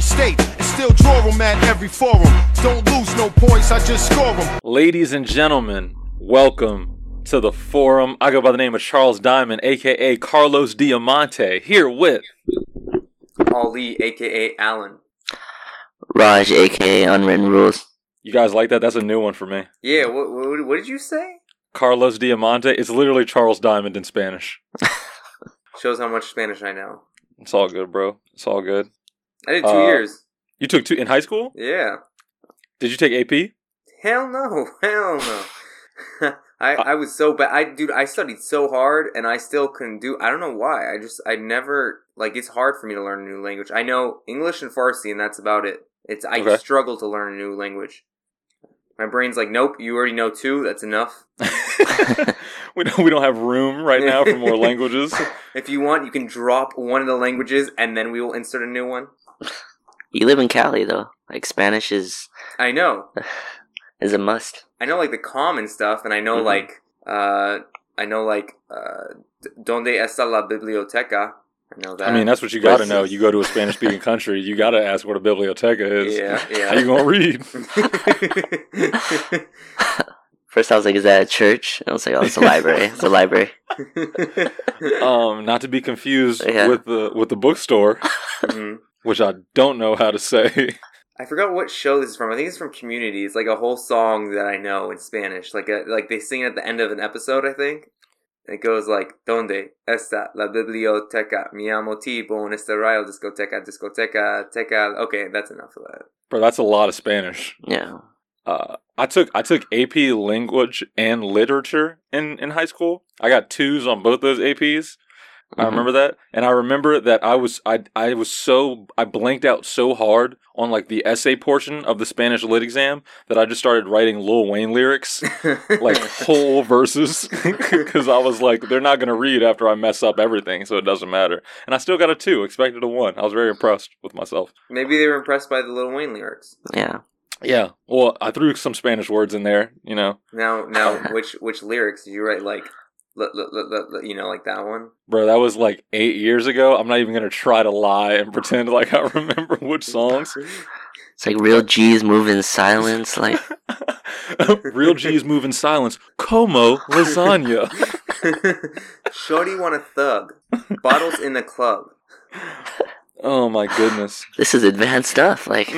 every state and still draw them at every forum. Don't lose no points, I just score them. Ladies and gentlemen, welcome to the forum. I go by the name of Charles Diamond, aka Carlos Diamante, here with Ali, aka Allen. Raj, aka Unwritten Rules. you guys like that? That's a new one for me. Yeah, what, what, what did you say? Carlos Diamante. It's literally Charles Diamond in Spanish. Shows how much Spanish I know. It's all good, bro. It's all good. I did two Uh, years. You took two in high school? Yeah. Did you take AP? Hell no. Hell no. I, I was so bad. I dude, I studied so hard and I still couldn't do. I don't know why. I just I never like. It's hard for me to learn a new language. I know English and Farsi, and that's about it. It's I Okay. struggle to learn a new language. My brain's like, nope. You already know two. That's enough. we don't we don't have room right now for more languages. If you want, you can drop one of the languages, and then we will insert a new one. You live in Cali though. Like Spanish is I know. is a must. I know like the common stuff, and I know Mhm. like uh, I know like uh, d- donde está la biblioteca. I know that. I mean, that's what you got to know. You go to a Spanish speaking country, you got to ask what a biblioteca is. yeah, yeah. How you gonna read? First I was like, is that a church? And I was like, oh, it's a library. It's a library. Um, not to be confused Yeah. with the with the bookstore, Mhm. Which I don't know how to say. I forgot what show this is from. I think it's from Community. It's like a whole song that I know in Spanish. Like a, like they sing it at the end of an episode. I think it goes like "Donde está la biblioteca? Mi amo tipo en este rayo discoteca discoteca teca." Okay, that's enough of that. Bro, that's a lot of Spanish. Yeah. Uh, I took I took AP language and literature in in high school. I got twos on both those APs. I Mhm. remember that, and I remember that I was I I was so I blanked out so hard on like the essay portion of the Spanish lit exam that I just started writing Lil Wayne lyrics, like whole verses, because I was like, they're not gonna read after I mess up everything, so it doesn't matter. And I still got a two, expected a one. I was very impressed with myself. Maybe they were impressed by the Lil Wayne lyrics. Yeah. Yeah, well, I threw some Spanish words in there, you know. Now, now, which which lyrics did you write? Like, you know, like that one. Bro, that was like eight years ago. I'm not even gonna try to lie and pretend like I remember which songs. It's like real G's move in silence. Like Real G's move in silence. Como lasagna. Shorty want a thug. Bottles in the club. Oh my goodness. this is advanced stuff. Like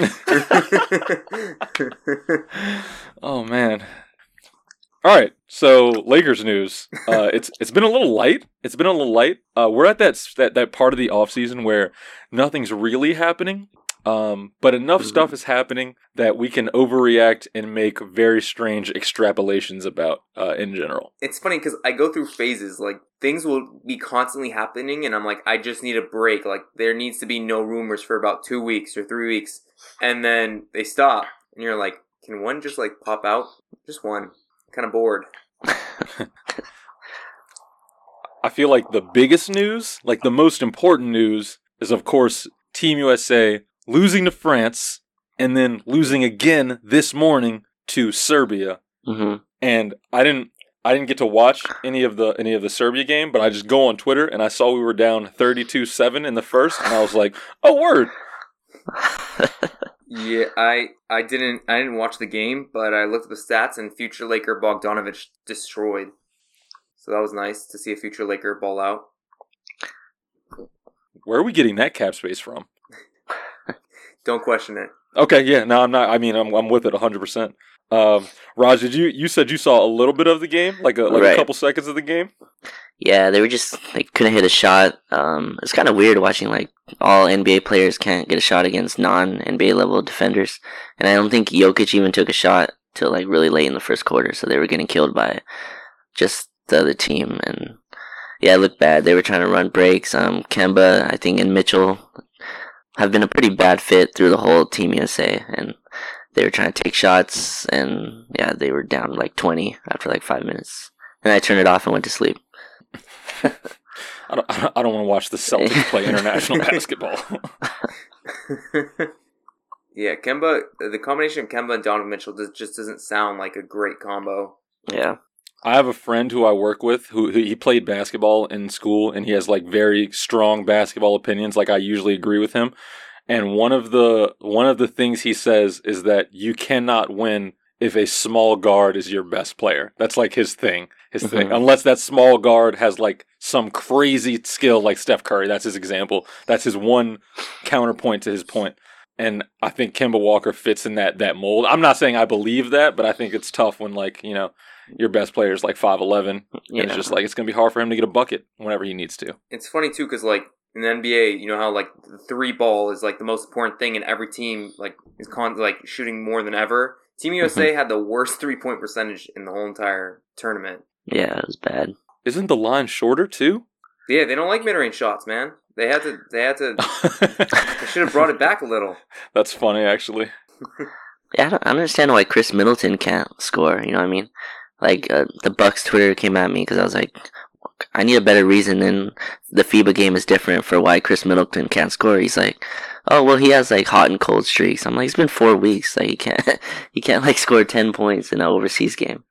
Oh man. All right. So Lakers news. Uh, it's it's been a little light. It's been a little light. Uh, we're at that that that part of the off season where nothing's really happening. Um, but enough Mhm. stuff is happening that we can overreact and make very strange extrapolations about uh, in general. it's funny because I go through phases. Like things will be constantly happening, and I'm like, I just need a break. Like there needs to be no rumors for about two weeks or three weeks, and then they stop, and you're like, can one just like pop out? Just one. Kind of bored. I feel like the biggest news, like the most important news, is of course Team USA losing to France and then losing again this morning to Serbia. hmm And I didn't I didn't get to watch any of the any of the Serbia game, but I just go on Twitter and I saw we were down 32-7 in the first and I was like, "Oh word." Yeah, I I didn't I didn't watch the game, but I looked at the stats, and future Laker Bogdanovich destroyed. So that was nice to see a future Laker ball out. Where are we getting that cap space from? Don't question it. Okay, yeah, no, I'm not I mean, I'm I'm with it 100%. Um, Raj, did you you said you saw a little bit of the game, like a like a couple seconds of the game? Yeah, they were just they couldn't hit a shot. Um, it's kind of weird watching like all NBA players can't get a shot against non NBA level defenders, and I don't think Jokic even took a shot till like really late in the first quarter. So they were getting killed by just the other team, and yeah, it looked bad. They were trying to run breaks. Um, Kemba, I think, and Mitchell have been a pretty bad fit through the whole Team USA, and they were trying to take shots, and yeah, they were down like twenty after like five minutes, and I turned it off and went to sleep. I don't, I don't want to watch the Celtics play international basketball. yeah, Kemba. The combination of Kemba and Donovan Mitchell just, just doesn't sound like a great combo. Yeah. I have a friend who I work with who, who he played basketball in school and he has like very strong basketball opinions. Like I usually agree with him. and one of the one of the things he says is that you cannot win if a small guard is your best player. That's like his thing. His thing. Mhm. Unless that small guard has like some crazy skill like Steph Curry. That's his example. That's his one counterpoint to his point. And I think Kemba Walker fits in that that mold. I'm not saying I believe that, but I think it's tough when like, you know, your best player is like 5'11 Yeah. it's just like it's going to be hard for him to get a bucket whenever he needs to. It's funny too because like in the NBA, you know how like the three ball is like the most important thing, and every team like is con like shooting more than ever. Team USA had the worst three point percentage in the whole entire tournament. Yeah, it was bad. Isn't the line shorter too? Yeah, they don't like mid range shots, man. They had to. They had to. They should have brought it back a little. That's funny actually. Yeah, I don't, I don't understand why Khris Middleton can't score. You know what I mean? Like uh, the Bucks Twitter came at me because I was like, I need a better reason than the FIBA game is different for why Khris Middleton can't score. He's like, oh well, he has like hot and cold streaks. I'm like, it's been four weeks. Like he can't, he can't like score ten points in an overseas game.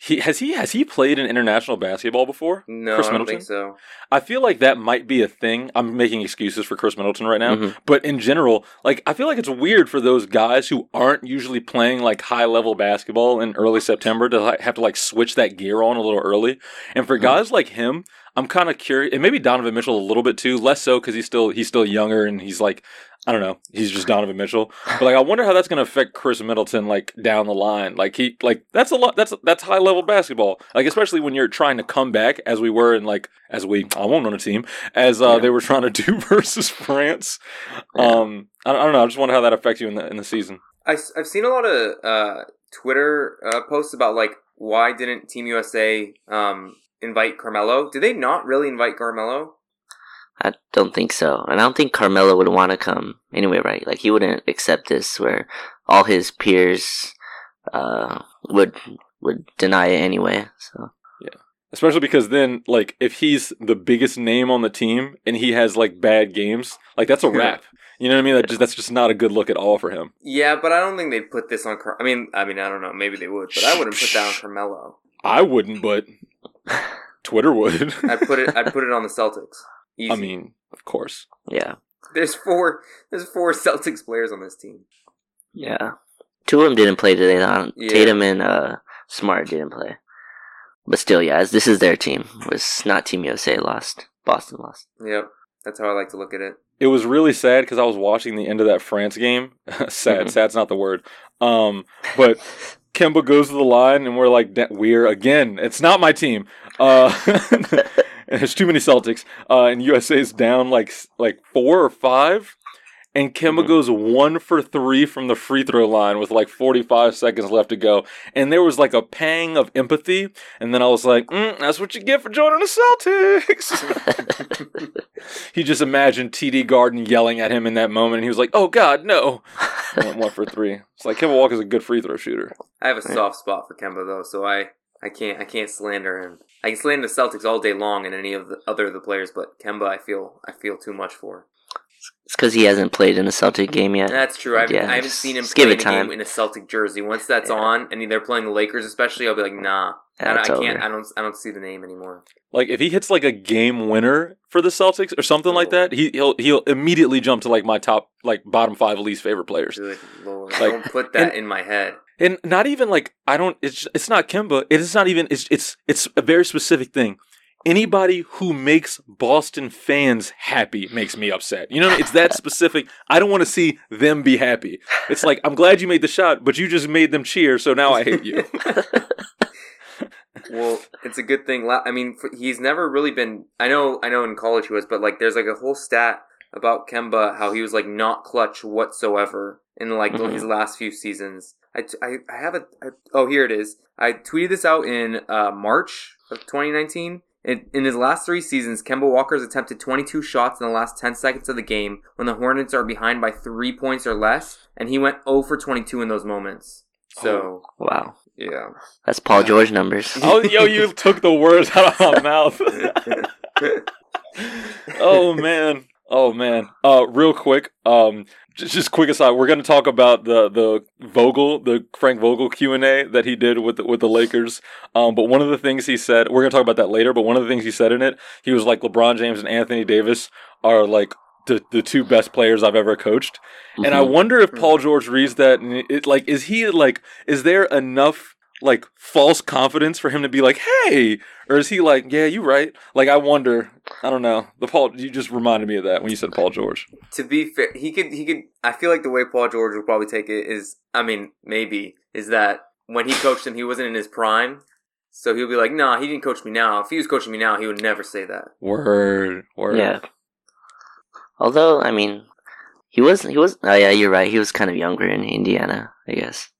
He has he has he played in international basketball before? No, Khris I don't Middleton? think so. I feel like that might be a thing. I'm making excuses for Khris Middleton right now, Mhm. but in general, like I feel like it's weird for those guys who aren't usually playing like high level basketball in early September to like, have to like switch that gear on a little early. And for Mhm. guys like him, I'm kind of curious, and maybe Donovan Mitchell a little bit too, less so because he's still he's still younger and he's like I don't know, he's just Donovan Mitchell. But like I wonder how that's going to affect Khris Middleton like down the line. Like he like that's a lot that's that's high level basketball. Like especially when you're trying to come back as we were in like as we I won't on a team as uh, Yeah. they were trying to do versus France. Yeah. Um I, I don't know, I just wonder how that affects you in the in the season. I, have seen a lot of uh, Twitter uh, posts about like why didn't Team USA um, invite Carmelo? Did they not really invite Carmelo? I don't think so, and I don't think Carmelo would want to come anyway, right? Like he wouldn't accept this, where all his peers uh, would would deny it anyway. So yeah, Especially because then like if he's the biggest name on the team and he has like bad games, like that's a wrap. You know what I mean? That just that's just not a good look at all for him. Yeah, but I don't think they'd put this on. Car- I mean, I mean, I don't know. Maybe they would, but I wouldn't put that on Carmelo. I wouldn't, but Twitter would. I'd put it. I'd put it on the Celtics. Easy. I mean, of course. yeah, there's four. There's four Celtics players on this team. yeah. Two of them didn't play today. though. Yeah. Tatum and uh, Smart didn't play, but still, yeah, this is their team. It was not Team USA lost. Boston lost. Yep, that's how I like to look at it. It was really sad because I was watching the end of that France game. sad, Mhm. sad's not the word. Um, but Kemba goes to the line, and we're like, we're again. It's not my team. Uh, and there's too many Celtics. Uh, and is down like like four or five. And Kemba Mhm. goes one for three from the free throw line with like 45 seconds left to go. And there was like a pang of empathy. And then I was like, mm, that's what you get for joining the Celtics. he just imagined TD Garden yelling at him in that moment. And he was like, oh, God, no. Went one for three. It's like Kemba Walker's a good free throw shooter. I have a soft spot for Kemba though, so I I can't I can't slander him. I can slander the Celtics all day long and any of the other of the players, but Kemba I feel I feel too much for. It's because he hasn't played in a Celtic game yet. That's true. I haven't, Yeah, I haven't just- seen him play give it a game in a Celtic jersey. Once that's Yeah. on and they're playing the Lakers, especially, I'll be like, nah, Yeah, I, don't- I can't. over. I don't. I don't see the name anymore. Like if he hits like a game winner for the Celtics or something like that, he he'll he'll immediately jump to like my top like bottom five least favorite players. Good lord, Like- don't put that and- in my head. And not even like I don't. It's it's not Kemba. It is not even. It's it's it's a very specific thing. Anybody who makes Boston fans happy makes me upset. You know, it's that specific. I don't want to see them be happy. It's like I'm glad you made the shot, but you just made them cheer, so now I hate you. Well, it's a good thing. I mean, he's never really been. I know. I know in college he was, but like, there's like a whole stat about Kemba how he was like not clutch whatsoever in like Mhm. his last few seasons. I, t- I, I have a. I, oh, here it is. I tweeted this out in uh, March of 2019. In, in his last three seasons, Kemba Walker's attempted 22 shots in the last 10 seconds of the game when the Hornets are behind by three points or less, and he went 0 for 22 in those moments. So, wow, yeah. that's Paul George numbers. oh, yo, you took the words out of my mouth. oh man. Oh man. Uh real quick, um just, just quick aside, we're going to talk about the the Vogel, the Frank Vogel Q&A that he did with the, with the Lakers. Um but one of the things he said, we're going to talk about that later, but one of the things he said in it, he was like LeBron James and Anthony Davis are like the, the two best players I've ever coached. And I Mhm. wonder if Paul George reads that and it like is he like is there enough like false confidence for him to be like, "Hey," or is he like, "Yeah, you right." Like I wonder. I don't know. The Paul you just reminded me of that when you said Paul George. to be fair, he could he could. I feel like the way Paul George would probably take it is, I mean, maybe is that when he coached him, he wasn't in his prime, so he'll be like, "Nah, he didn't coach me now. If he was coaching me now, he would never say that." Word, word. Yeah. Although, I mean, he was he was. Oh yeah, you're right. He was kind of younger in Indiana, I guess.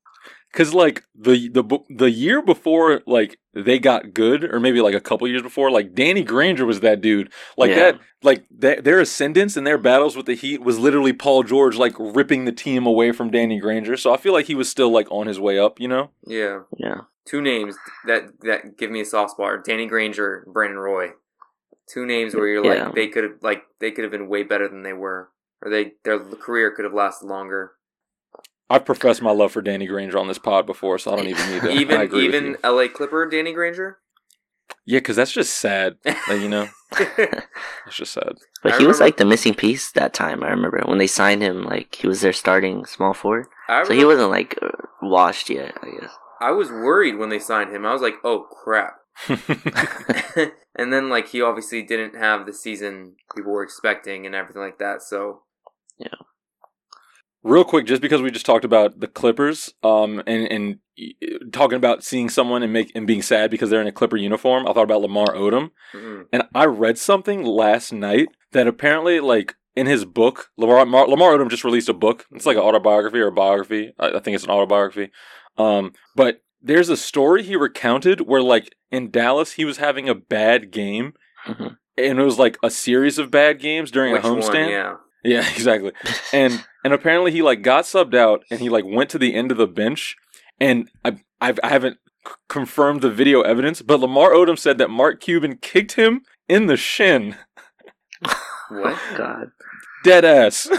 Cause like the the the year before, like they got good, or maybe like a couple years before, like Danny Granger was that dude. Like Yeah. that, like that, their ascendance and their battles with the Heat was literally Paul George like ripping the team away from Danny Granger. So I feel like he was still like on his way up, you know. Yeah, Yeah. two names that that give me a soft spot: are Danny Granger, and Brandon Roy. Two names where you're Yeah. like they could have like they could have been way better than they were, or they their career could have lasted longer. I've professed my love for Danny Granger on this pod before, so I don't even need to. I even with even you. L.A. Clipper Danny Granger. yeah, because that's just sad. Like, you know, it's just sad. But I he was like the missing piece that time. I remember when they signed him. Like he was their starting small forward, I so he wasn't like uh, washed yet. I guess. I was worried when they signed him. I was like, oh crap. and then like he obviously didn't have the season people were expecting and everything like that. So Real quick, just because we just talked about the Clippers, um, and and talking about seeing someone and make and being sad because they're in a Clipper uniform, I thought about Lamar Odom, mm, and I read something last night that apparently, like in his book, Lamar Mar- Lamar Odom just released a book. It's like an autobiography or a biography. I, I think it's an autobiography. Um, but there's a story he recounted where, like in Dallas, he was having a bad game, Mhm. and it was like a series of bad games during which a homestand. Yeah. Yeah, exactly. And and apparently he like got subbed out and he like went to the end of the bench and I I've, I haven't c- confirmed the video evidence, but Lamar Odom said that Mark Cuban kicked him in the shin, What? God. dead ass.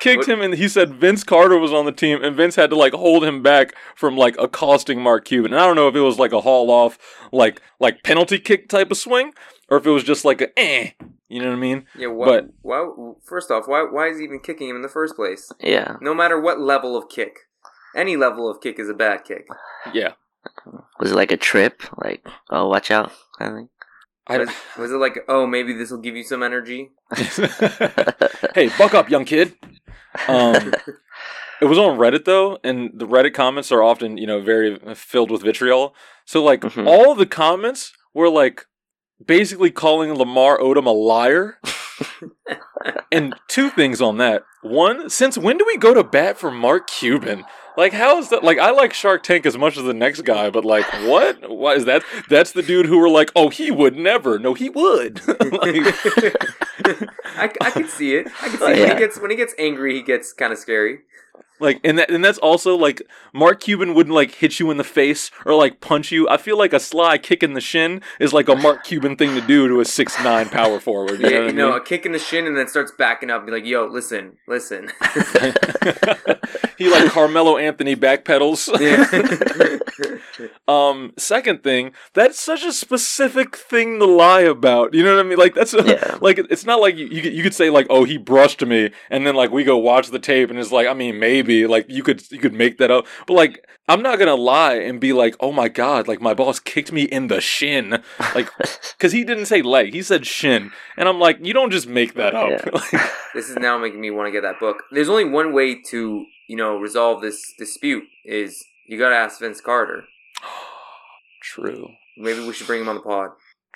Kicked What- him and he said Vince Carter was on the team and Vince had to like hold him back from like accosting Mark Cuban. And I don't know if it was like a haul off like like penalty kick type of swing or if it was just like a eh, you know what I mean? Yeah. Why, But- why? First off, why? Why is he even kicking him in the first place? Yeah. No matter what level of kick, any level of kick is a bad kick. Yeah. Was it like a trip? Like, oh, watch out. I think. I, Was, was it like, oh, maybe this will give you some energy? hey, buck up, young kid. Um, it was on Reddit though, and the Reddit comments are often, you know, very filled with vitriol. So like Mhm. all the comments were like basically calling Lamar Odom a liar. and two things on that. One, since when do we go to bat for Mark Cuban? Like, how is that? Like, I like Shark Tank as much as the next guy, but like, what? Why is that? That's the dude who were like, oh, he would never. No, he would. like, I, I can see it. I can see Oh, it. when he gets when he gets angry. He gets kind of scary. Like and that and that's also like Mark Cuban wouldn't like hit you in the face or like punch you. I feel like a sly kick in the shin is like a Mark Cuban thing to do to a six nine power forward. You Yeah, know you know, a kick in the shin and then starts backing up and be like, "Yo, listen, listen." he like Carmelo Anthony backpedals. yeah. um, second thing, that's such a specific thing to lie about. You know what I mean? Like that's a, Yeah. like it's not like you you you could say like, oh, he brushed me, and then like we go watch the tape, and it's like, I mean, maybe like you could you could make that up, but like I'm not gonna lie and be like, oh my god, like my boss kicked me in the shin, like because he didn't say leg, he said shin, and I'm like, you don't just make that up. Yeah. Like, this is now making me want to get that book. There's only one way to, you know, resolve this dispute is you got to ask Vince Carter. True. Maybe we should bring him on the pod.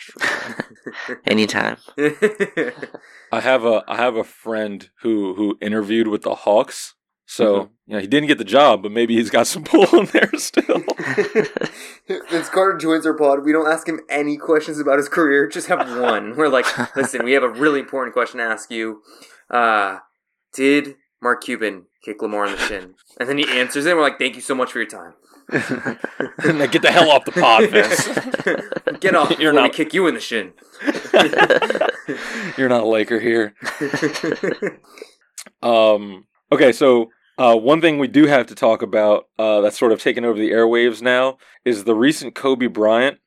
Anytime. I have a I have a friend who who interviewed with the Hawks. So you know he didn't get the job, but maybe he's got some pull in there still. Vince Carter joins our pod. We don't ask him any questions about his career. Just have one. We're like, listen, we have a really important question to ask you. Uh, did Mark Cuban kick Lamar on the shin? And then he answers it. And we're like, thank you so much for your time. now get the hell off the pod, Vince. Get off You're before we not- kick you in the shin. You're not a Laker here. Um. Okay, so uh, one thing we do have to talk about uh, that's sort of taken over the airwaves now is the recent Kobe Bryant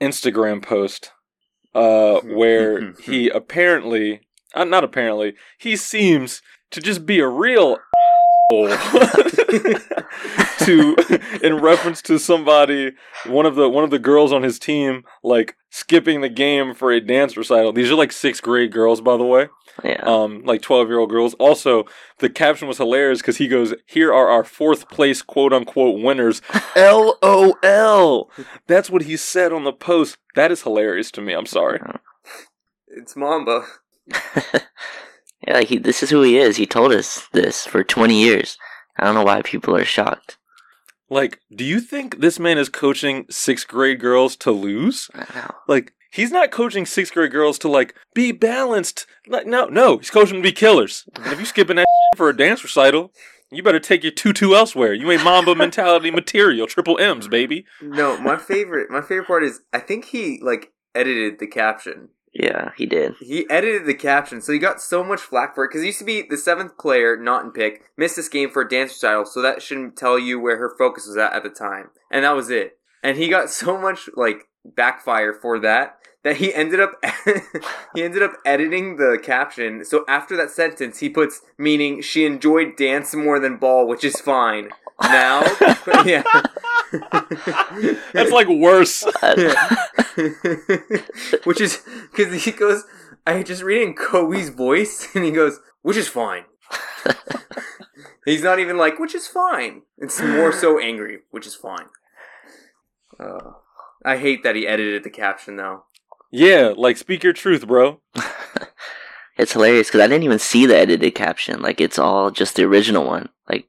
Instagram post, uh, where he apparently uh, not apparently, he seems to just be a real to in reference to somebody one of the one of the girls on his team like skipping the game for a dance recital. These are like sixth grade girls, by the way. Yeah. Um, like twelve year old girls. Also, the caption was hilarious because he goes, "Here are our fourth place quote unquote winners." LOL. That's what he said on the post. That is hilarious to me. I'm sorry. It's Mamba. yeah, like he, this is who he is. He told us this for 20 years. I don't know why people are shocked. Like, do you think this man is coaching sixth grade girls to lose? I know. Like, he's not coaching sixth grade girls to like be balanced. Like, no, no, he's coaching them to be killers. And if you skipping that for a dance recital, you better take your tutu elsewhere. You ain't Mamba mentality material, triple M's, baby. No, my favorite my favorite part is I think he like edited the caption. Yeah, he did. He edited the caption, so he got so much flack for it because he used to be the seventh player, not in pick, missed this game for a dance recital, so that shouldn't tell you where her focus was at at the time, and that was it. And he got so much like backfire for that that he ended up he ended up editing the caption. So after that sentence, he puts meaning she enjoyed dance more than ball, which is fine. Now, yeah. That's like worse. which is because he goes, I just reading Kobe's voice, and he goes, which is fine. He's not even like, which is fine. It's more so angry, which is fine. Uh, I hate that he edited the caption though. Yeah, like speak your truth, bro. It's hilarious because I didn't even see the edited caption. Like, it's all just the original one. Like,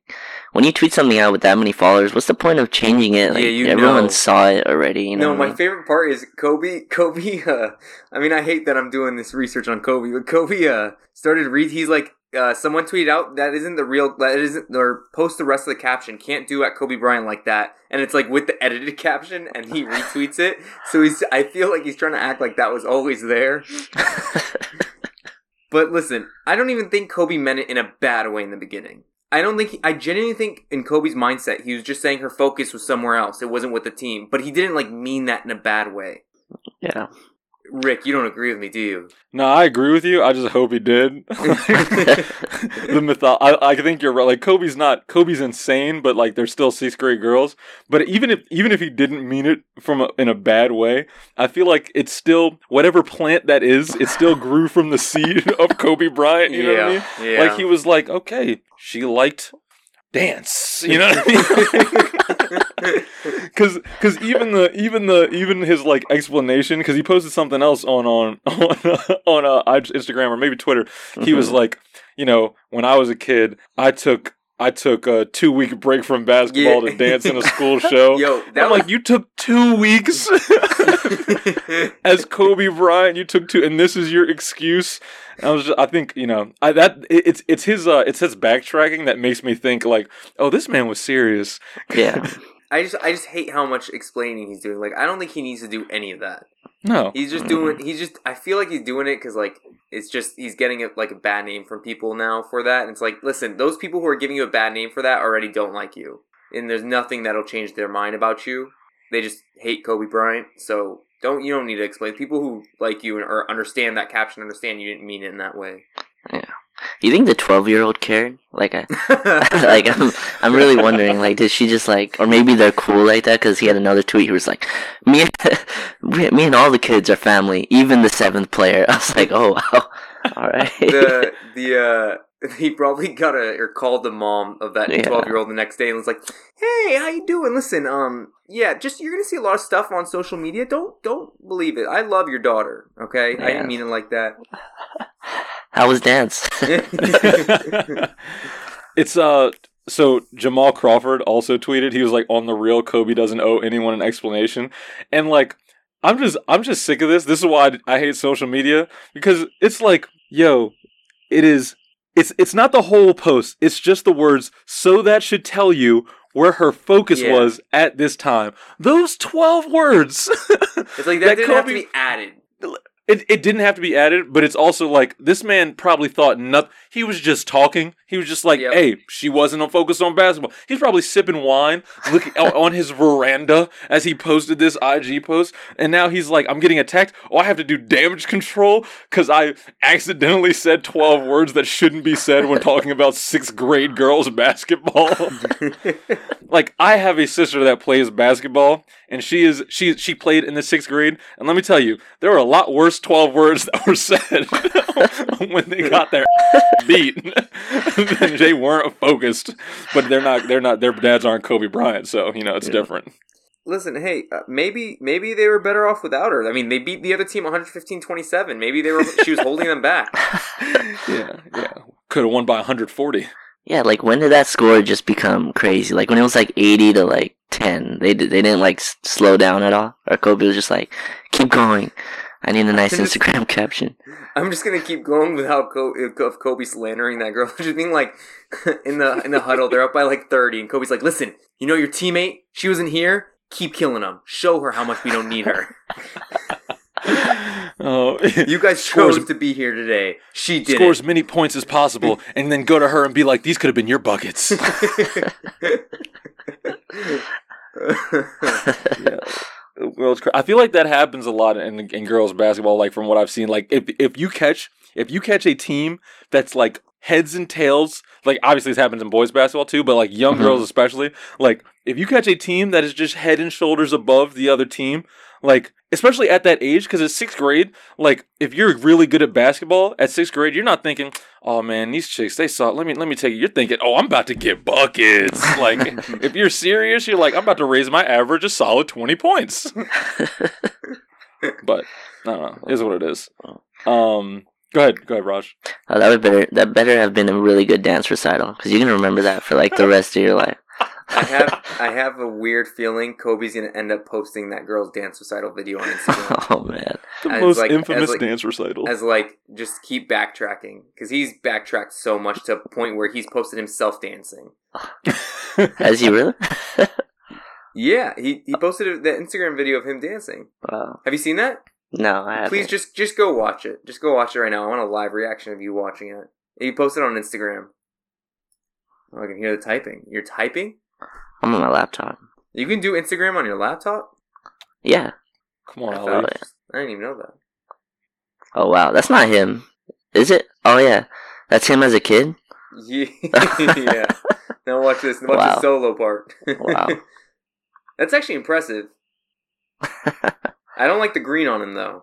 when you tweet something out with that many followers, what's the point of changing it? Like, Yeah, you everyone know. saw it already. You know No, my favorite part is Kobe. Kobe. Uh, I mean, I hate that I'm doing this research on Kobe, but Kobe uh, started read. He's like, uh, someone tweeted out that isn't the real. That isn't or post the rest of the caption. Can't do at Kobe Bryant like that. And it's like with the edited caption, and he retweets it. So he's. I feel like he's trying to act like that was always there. But listen, I don't even think Kobe meant it in a bad way in the beginning. I don't think he, I genuinely think in Kobe's mindset he was just saying her focus was somewhere else. It wasn't with the team, but he didn't like mean that in a bad way. yeah. Rick, you don't agree with me, do you? No, I agree with you. I just hope he did. the mytho- I, I think you're right. Like Kobe's not Kobe's insane, but like they're still sixth grade girls. But even if even if he didn't mean it from a, in a bad way, I feel like it's still whatever plant that is. It still grew from the seed of Kobe Bryant. You know what I mean? yeah. Like he was like, okay, she liked dance. You know what I mean? Because because even the even the even his like explanation because he posted something else on on on on uh, Instagram or maybe Twitter. He was Mhm. like, you know, when I was a kid, I took. I took a two week break from basketball Yeah. to dance in a school show. Yo, I'm was like, you took two weeks as Kobe Bryant. You took two, and this is your excuse. I was, just, I think, you know, I, that it, it's it's his uh, it's his backtracking that makes me think like, oh, this man was serious. Yeah. I just I just hate how much explaining he's doing. Like I don't think he needs to do any of that. No, He's just doing. He's just. I feel like he's doing it because like it's just he's getting a, like a bad name from people now for that. And it's like, listen, those people who are giving you a bad name for that already don't like you, and there's nothing that'll change their mind about you. They just hate Kobe Bryant. So don't you don't need to explain. People who like you and or understand that caption understand you didn't mean it in that way. You think the 12 year old cared? Like, I, like I'm, I'm really wondering. Like, did she just like, or maybe they're cool like that? Because he had another tweet. He was like, "Me, and, me, and all the kids are family, even the seventh player." I was like, "Oh wow, all right." the the uh he probably got a or called the mom of that 12 year old the next day and was like hey how you doing listen um yeah just you're gonna see a lot of stuff on social media don't don't believe it i love your daughter okay i didn't mean it like that How was dance? it's uh. So Jamal Crawford also tweeted. He was like, "On the real, Kobe doesn't owe anyone an explanation," and like. I'm just I'm just sick of this. This is why I, I hate social media because it's like, yo, it is it's it's not the whole post. It's just the words so that should tell you where her focus Yeah. was at this time. Those 12 words. it's like that, That didn't have to be added It, it didn't have to be added, but it's also like this man probably thought nothing. He was just talking. He was just like, Yep. "Hey, she wasn't focused on basketball." He's probably sipping wine, looking on his veranda as he posted this IG post, and now he's like, "I'm getting attacked. Oh, I have to do damage control because I accidentally said 12 words that shouldn't be said when talking about sixth grade girls basketball." like I have a sister that plays basketball, and she is she she played in the sixth grade, and let me tell you, there were a lot worse twelve words that were said when they got their beat. they weren't focused, but they're not they're not their dads aren't Kobe Bryant, so you know it's Yeah. different. Listen, hey, uh, maybe maybe they were better off without her. I mean, they beat the other team 115-27. Maybe they were she was holding them back. Yeah, yeah, could have won by 140. Yeah, like when did that score just become crazy? Like when it was like eighty to like ten, they di- they didn't like slow down at all. Or Kobe was just like, keep going. I need a nice just- Instagram caption. I'm just gonna keep going without Kobe, of Kobe slandering that girl. Just being like in the in the huddle, they're up by like 30, and Kobe's like, "Listen, you know your teammate? She wasn't here. Keep killing them. Show her how much we don't need her. Oh, You guys Scores- chose to be here today. She did score as many points as possible, and then go to her and be like, "These could have been your buckets." yeah. It's cra- I feel like that happens a lot in in girls basketball. Like from what I've seen, like if if you catch if you catch a team that's like heads and tails, like obviously this happens in boys basketball too, but like young Mhm. girls especially, like if you catch a team that is just head and shoulders above the other team, like especially at that age, because it's sixth grade, like if you're really good at basketball at sixth grade, you're not thinking, "Oh man, these chicks they saw." Let me let me tell you, you're thinking, "Oh, I'm about to get buckets." like if you're serious, you're like, "I'm about to raise my average a solid twenty points." but I don't know, it is what it is. Um, go ahead, go ahead, Raj. Oh, that would better that better have been a really good dance recital because you're gonna remember that for like the rest of your life. I have I have a weird feeling Kobe's gonna end up posting that girl's dance recital video on Instagram. oh man, The As most like- infamous like- dance recital. as like just keep backtracking because he's backtracked so much to a point where he's posted himself dancing. has he really? Yeah, he, he posted the Instagram video of him dancing. wow. Have you seen that? No, I haven't. Please just just go watch it. Just go watch it right now. I want a live reaction of you watching it. He posted on Instagram. Oh, I can hear the typing. You're typing? I'm on my laptop. You can do Instagram on your laptop? Yeah. Come on, I, Ali. I didn't even know that. Oh wow, that's not him, is it? Oh yeah, that's him as a kid. Yeah. yeah. Now watch this. Watch Wow. the solo part. Wow. That's actually impressive. I don't like the green on him though.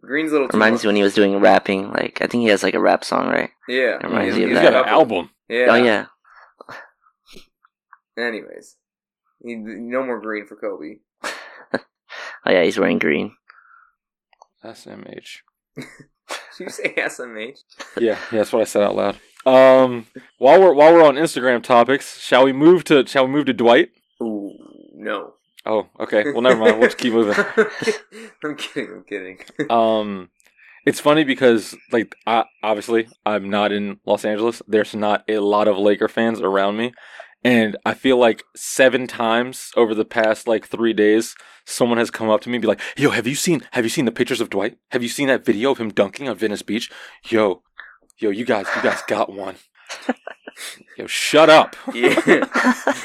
Green's a little too Reminds me when he was doing rapping. Like I think he has like a rap song, right? Yeah. reminds He's- me of he's He's that. got an album. Yeah. Oh yeah. Anyways. He- No more green for Kobe. Oh yeah, he's wearing green. SMH. Did you say SMH? Yeah, yeah, that's what I said out loud. Um, while we're while we're on Instagram topics, shall we move to shall we move to Dwight? Ooh, no. Oh, okay. Well, never mind. We'll just keep moving. I'm kidding. I'm kidding. Um, it's funny because like I, obviously I'm not in Los Angeles. There's not a lot of Laker fans around me, and I feel like seven times over the past like three days, someone has come up to me and be like, "Yo, have you seen have you seen the pictures of Dwight? Have you seen that video of him dunking on Venice Beach? Yo, yo, you guys, you guys got one. Yo, shut up. yeah.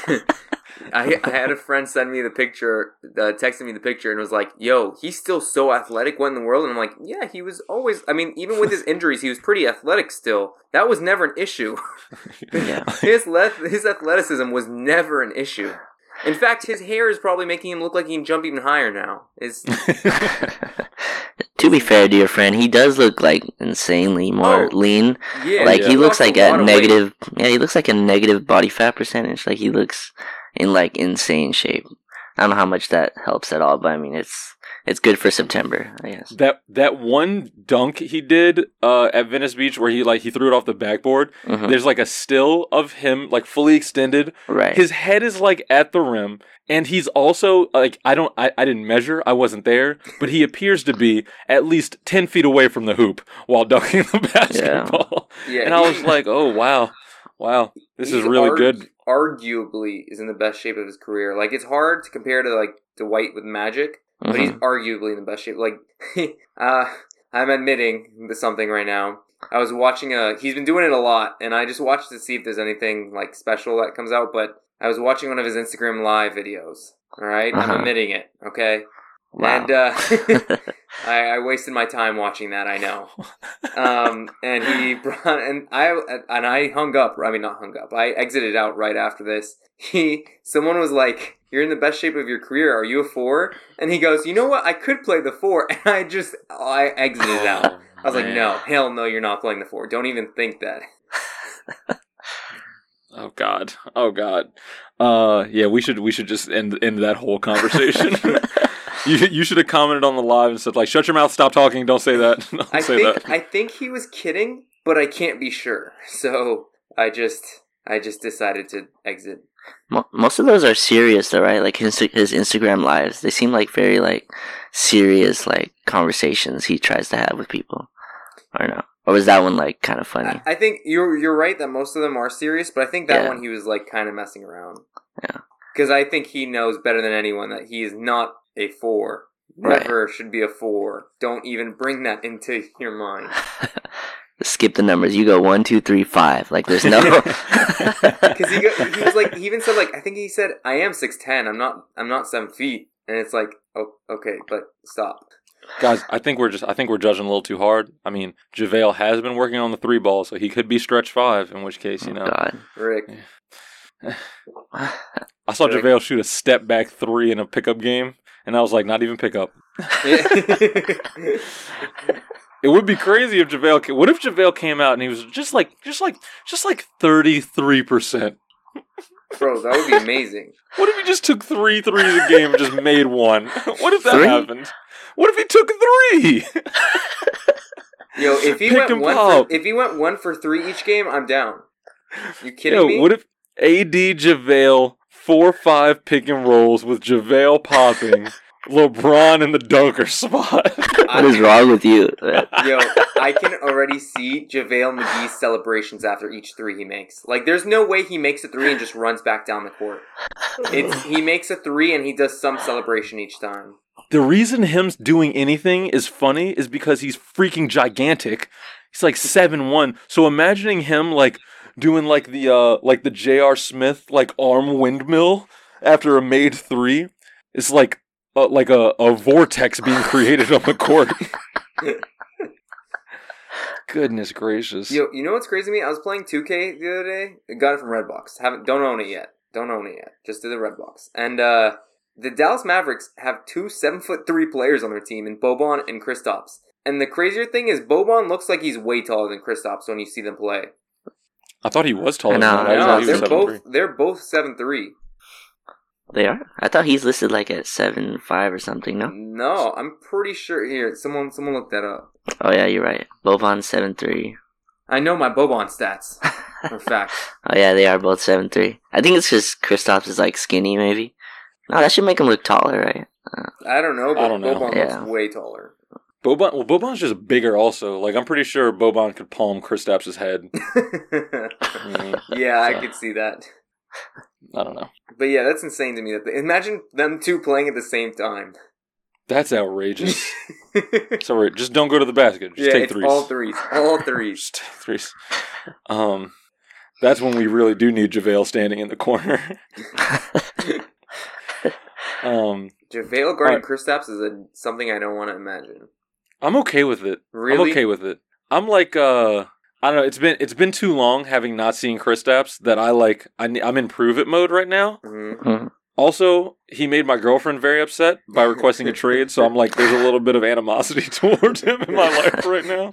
I, I had a friend send me the picture, uh, texted me the picture, and was like, "Yo, he's still so athletic. What in the world?" And I'm like, "Yeah, he was always. I mean, even with his injuries, he was pretty athletic still. That was never an issue. Yeah. his le- his athleticism was never an issue. In fact, his hair is probably making him look like he can jump even higher now. Is to be fair to your friend, he does look like insanely more Oh, lean. yeah, like yeah. he looks lost a like lot weight. negative. Yeah, he looks like a negative body fat percentage. Like he looks in like insane shape. I don't know how much that helps at all, but I mean it's it's good for September, I guess. that that one dunk he did uh, at Venice Beach where he like he threw it off the backboard. Mhm. There's like a still of him like fully extended. Right. His head is like at the rim, and he's also like I don't I, I didn't measure, I wasn't there, but he appears to be at least ten feet away from the hoop while dunking the basketball. yeah, yeah and I was like, oh wow, wow, this is really good. Arguably, is in the best shape of his career. Like it's hard to compare to like Dwight with Magic, but he's Mhm. arguably in the best shape. Like, uh, I'm admitting to something right now. I was watching a. He's been doing it a lot, and I just watched to see if there's anything like special that comes out. But I was watching one of his Instagram live videos. All right? Uh-huh. I'm admitting it. Okay, Wow. and uh, I, I wasted my time watching that. I know. Um, and he brought and I and I hung up. I mean, not hung up. I exited out right after this. He someone was like, "You're in the best shape of your career. Are you a four? And he goes, "You know what? I could play the four. And I just I exited out. I was like, "No, hell no, you're not playing the four. Don't even think that." Oh God. Oh God. Uh, yeah, we should we should just end end that whole conversation. You you should have commented on the live and said like, "Shut your mouth, stop talking, don't say that." Don't I say think that. I think he was kidding, but I can't be sure. So I just I just decided to exit. Most of those are serious though, right? Like his his Instagram lives, they seem like very like serious like conversations he tries to have with people. Or no? Or was that one like kind of funny? I, I think you're you're right that most of them are serious, but I think that Yeah. one he was like kind of messing around. Yeah. Because I think he knows better than anyone that he is not a four. Right. Never should be a four. Don't even bring that into your mind. Skip the numbers. You go one, two, three, five. Like there's no. Because he, go, he was like he even said like I think he said I am six ten. I'm not I'm not seven feet. And it's like oh okay, but stop. Guys, I think we're just I think we're judging a little too hard. I mean, JaVale has been working on the three ball, so he could be stretch five, in which case, you Oh, know. God. Rick. I saw Rick. JaVale shoot a step back three in a pickup game, and I was like, not even pickup. It would be crazy if JaVale ca- what if JaVale came out and he was just like just like just like thirty three percent? Bro, that would be amazing. What if he just took three threes a game and just made one? What if that Three? happened? What if he took three? Yo, if he Pick went one pop. for, if he went one for three each game, I'm down. You kidding Yo, me? what if AD JaVale four five pick and rolls with JaVale popping, LeBron in the dunker spot? What is wrong with you? Yo, I can already see JaVale McGee's celebrations after each three he makes. Like, there's no way he makes a three and just runs back down the court. It's he makes a three and he does some celebration each time. the reason him doing anything is funny is because he's freaking gigantic. He's like seven one. So imagining him like doing like the uh like the J.R. Smith like arm windmill after a made three It's like uh, like a, a vortex being created on the court. Goodness gracious. Yo, you know what's crazy to me? I was playing 2K the other day. I got it from Redbox. Haven't don't own it yet. Don't own it yet. Just do the Redbox. And uh the Dallas Mavericks have two seven foot three players on their team in Boban and Kristaps. And the crazier thing is Boban looks like he's way taller than Kristaps when you see them play. I thought he was taller. I know, than uh, that. I I No, thought he was they're 7'3". both they're both seven three. They are. I thought he's listed like at seven five or something. No. No, I'm pretty sure here. Someone someone look that up. Oh yeah, you're right. Boban seven three. I know my Boban stats for fact. Oh yeah, they are both seven three. I think it's because Kristaps is like skinny, maybe. No, that should make him look taller, right? Uh, I don't know, but I don't know. Boban Yeah. looks way taller. Boban, well, Boban's just bigger. Also, like I'm pretty sure Boban could palm Kristaps' head. Mm, yeah, I could see that. I don't know. But yeah, that's insane to me. That imagine them two playing at the same time. That's outrageous. so right, just don't go to the basket. Just yeah, take threes. all threes, all threes. Just take threes. Um, that's when we really do need JaVale standing in the corner. um, JaVale guarding Alright. Kristaps is a, something I don't want to imagine. I'm okay with it. Really? I'm okay with it. I'm like, uh, I don't know. It's been it's been too long having not seen Kristaps that I like. I, I'm in prove it mode right now. Mhm. Mhm. Also, he made my girlfriend very upset by requesting a trade, so I'm like, there's a little bit of animosity towards him in my life right now.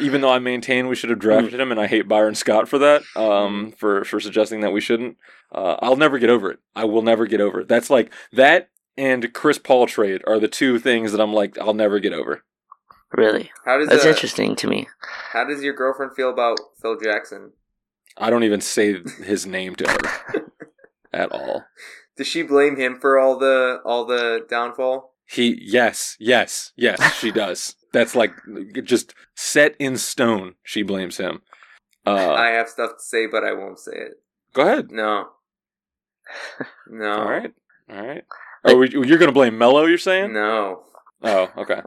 Even though I maintain we should have drafted him, and I hate Byron Scott for that, um, for for suggesting that we shouldn't. Uh, I'll never get over it. I will never get over it. That's like that and Chris Paul trade are the two things that I'm like, I'll never get over. Really? How does That's uh, interesting to me. How does your girlfriend feel about Phil Jackson? I don't even say his name to her at all. Does she blame him for all the all the downfall? He, yes, yes, yes, she does. That's like just set in stone. She blames him. Uh, I have stuff to say, but I won't say it. go ahead. No. No. All right, all right. Oh, you're gonna blame Melo? You're saying? No. Oh, okay.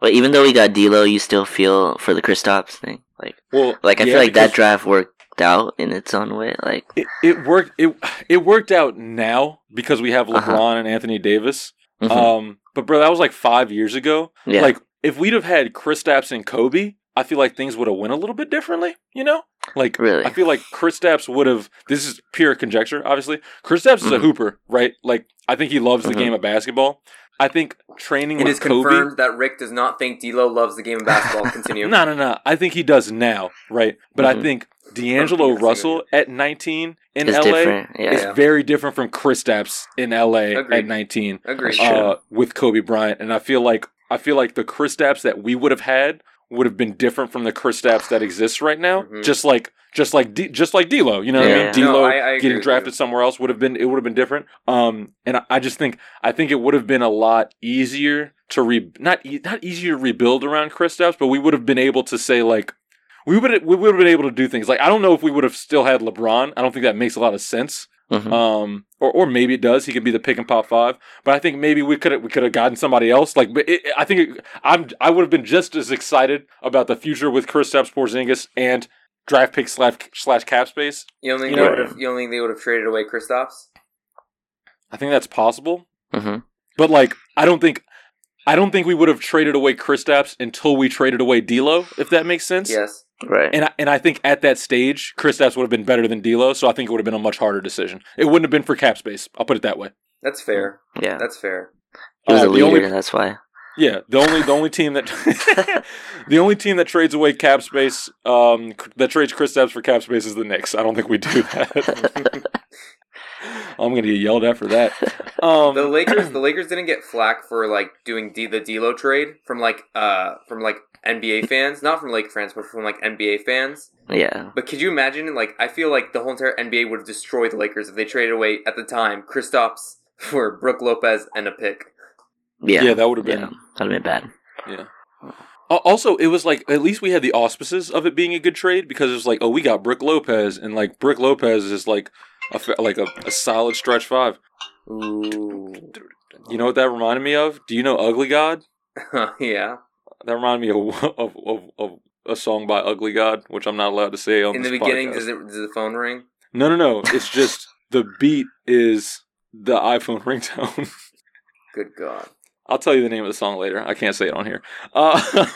But even though we got D'Lo, you still feel for the Kristaps thing. Like, Well, like I yeah, feel like that draft worked out in its own way. Like, It, it worked. It it worked out now because we have LeBron Uh-huh. and Anthony Davis. mhm. Um, but bro, that was like five years ago. yeah, Like if we'd have had Kristaps and Kobe, I feel like things would have went a little bit differently. You know, like Really? I feel like Kristaps would have. This is pure conjecture, obviously. Kristaps is a Mhm. hooper, right? Like I think he loves the Mhm. game of basketball. I think training It with is Kobe. confirmed that Rick does not think D'Lo loves the game of basketball. Continue. No, no, no. I think he does now, right? But I Mhm. think D'Angelo Yes, Russell at 19 in it's LA different. Yeah, is Yeah. very different from Chris Kristaps in LA Agreed. at 19 Agreed. That's true. uh, with Kobe Bryant, and I feel like I feel like the Chris Kristaps that we would have had would have been different from the Kristaps that exists right now. Mhm. Just like just like D, just like D'Lo, you know what I Yeah. mean? No, D'Lo I- I getting drafted somewhere else would have been it would have been different. Um, and I, I just think I think it would have been a lot easier to re not e- not easier to rebuild around Kristaps, but we would have been able to say like. We would we would have been able to do things like I don't know if we would have still had LeBron. I don't think that makes a lot of sense. Mhm. Um, or or maybe it does. He could be the pick and pop five. But I think maybe we could we could have gotten somebody else. Like, it, I think it, I'm I would have been just as excited about the future with Chris Kristaps Porzingis and draft pick slash slash cap space. you don't think you know- would have? You don't think they would have traded away Kristaps? I think that's possible. Mhm. But like, I don't think I don't think we would have traded away Kristaps until we traded away D'Lo. If that makes sense. Yes. Right. And I, and I think at that stage, Kristaps would have been better than D'Lo. So I think it would have been a much harder decision. It wouldn't have been for cap space. I'll put it that way. That's fair. yeah, That's fair. he was Uh, a the leader. only- that's why. Yeah, the only the only team that the only team that trades away cap space um that trades Chris Kristaps for cap space is the Knicks. I don't think we do that. I'm gonna get yelled at for that. Um, The Lakers, the Lakers didn't get flack for like doing D, the D'Lo trade from like uh from like NBA fans, not from Lake fans, but from like NBA fans. Yeah, But could you imagine? Like, I feel like the whole entire NBA would have destroyed the Lakers if they traded away at the time Kristaps for Brook Lopez and a pick. Yeah, yeah, that would have been. yeah. That'd have been bad. Yeah. Also, it was like at least we had the auspices of it being a good trade because it was like, oh, we got Brook Lopez, and like Brook Lopez is like a like a, a solid stretch five. Ooh, You know what that reminded me of? Do you know Ugly God? yeah. That reminded me of of, of, of a song by Ugly God, which I'm not allowed to say on In the beginning, podcast. does it does the phone ring? No, no, no. It's just the beat is the iPhone ringtone. Good God. I'll tell you the name of the song later. I can't say it on here. Uh,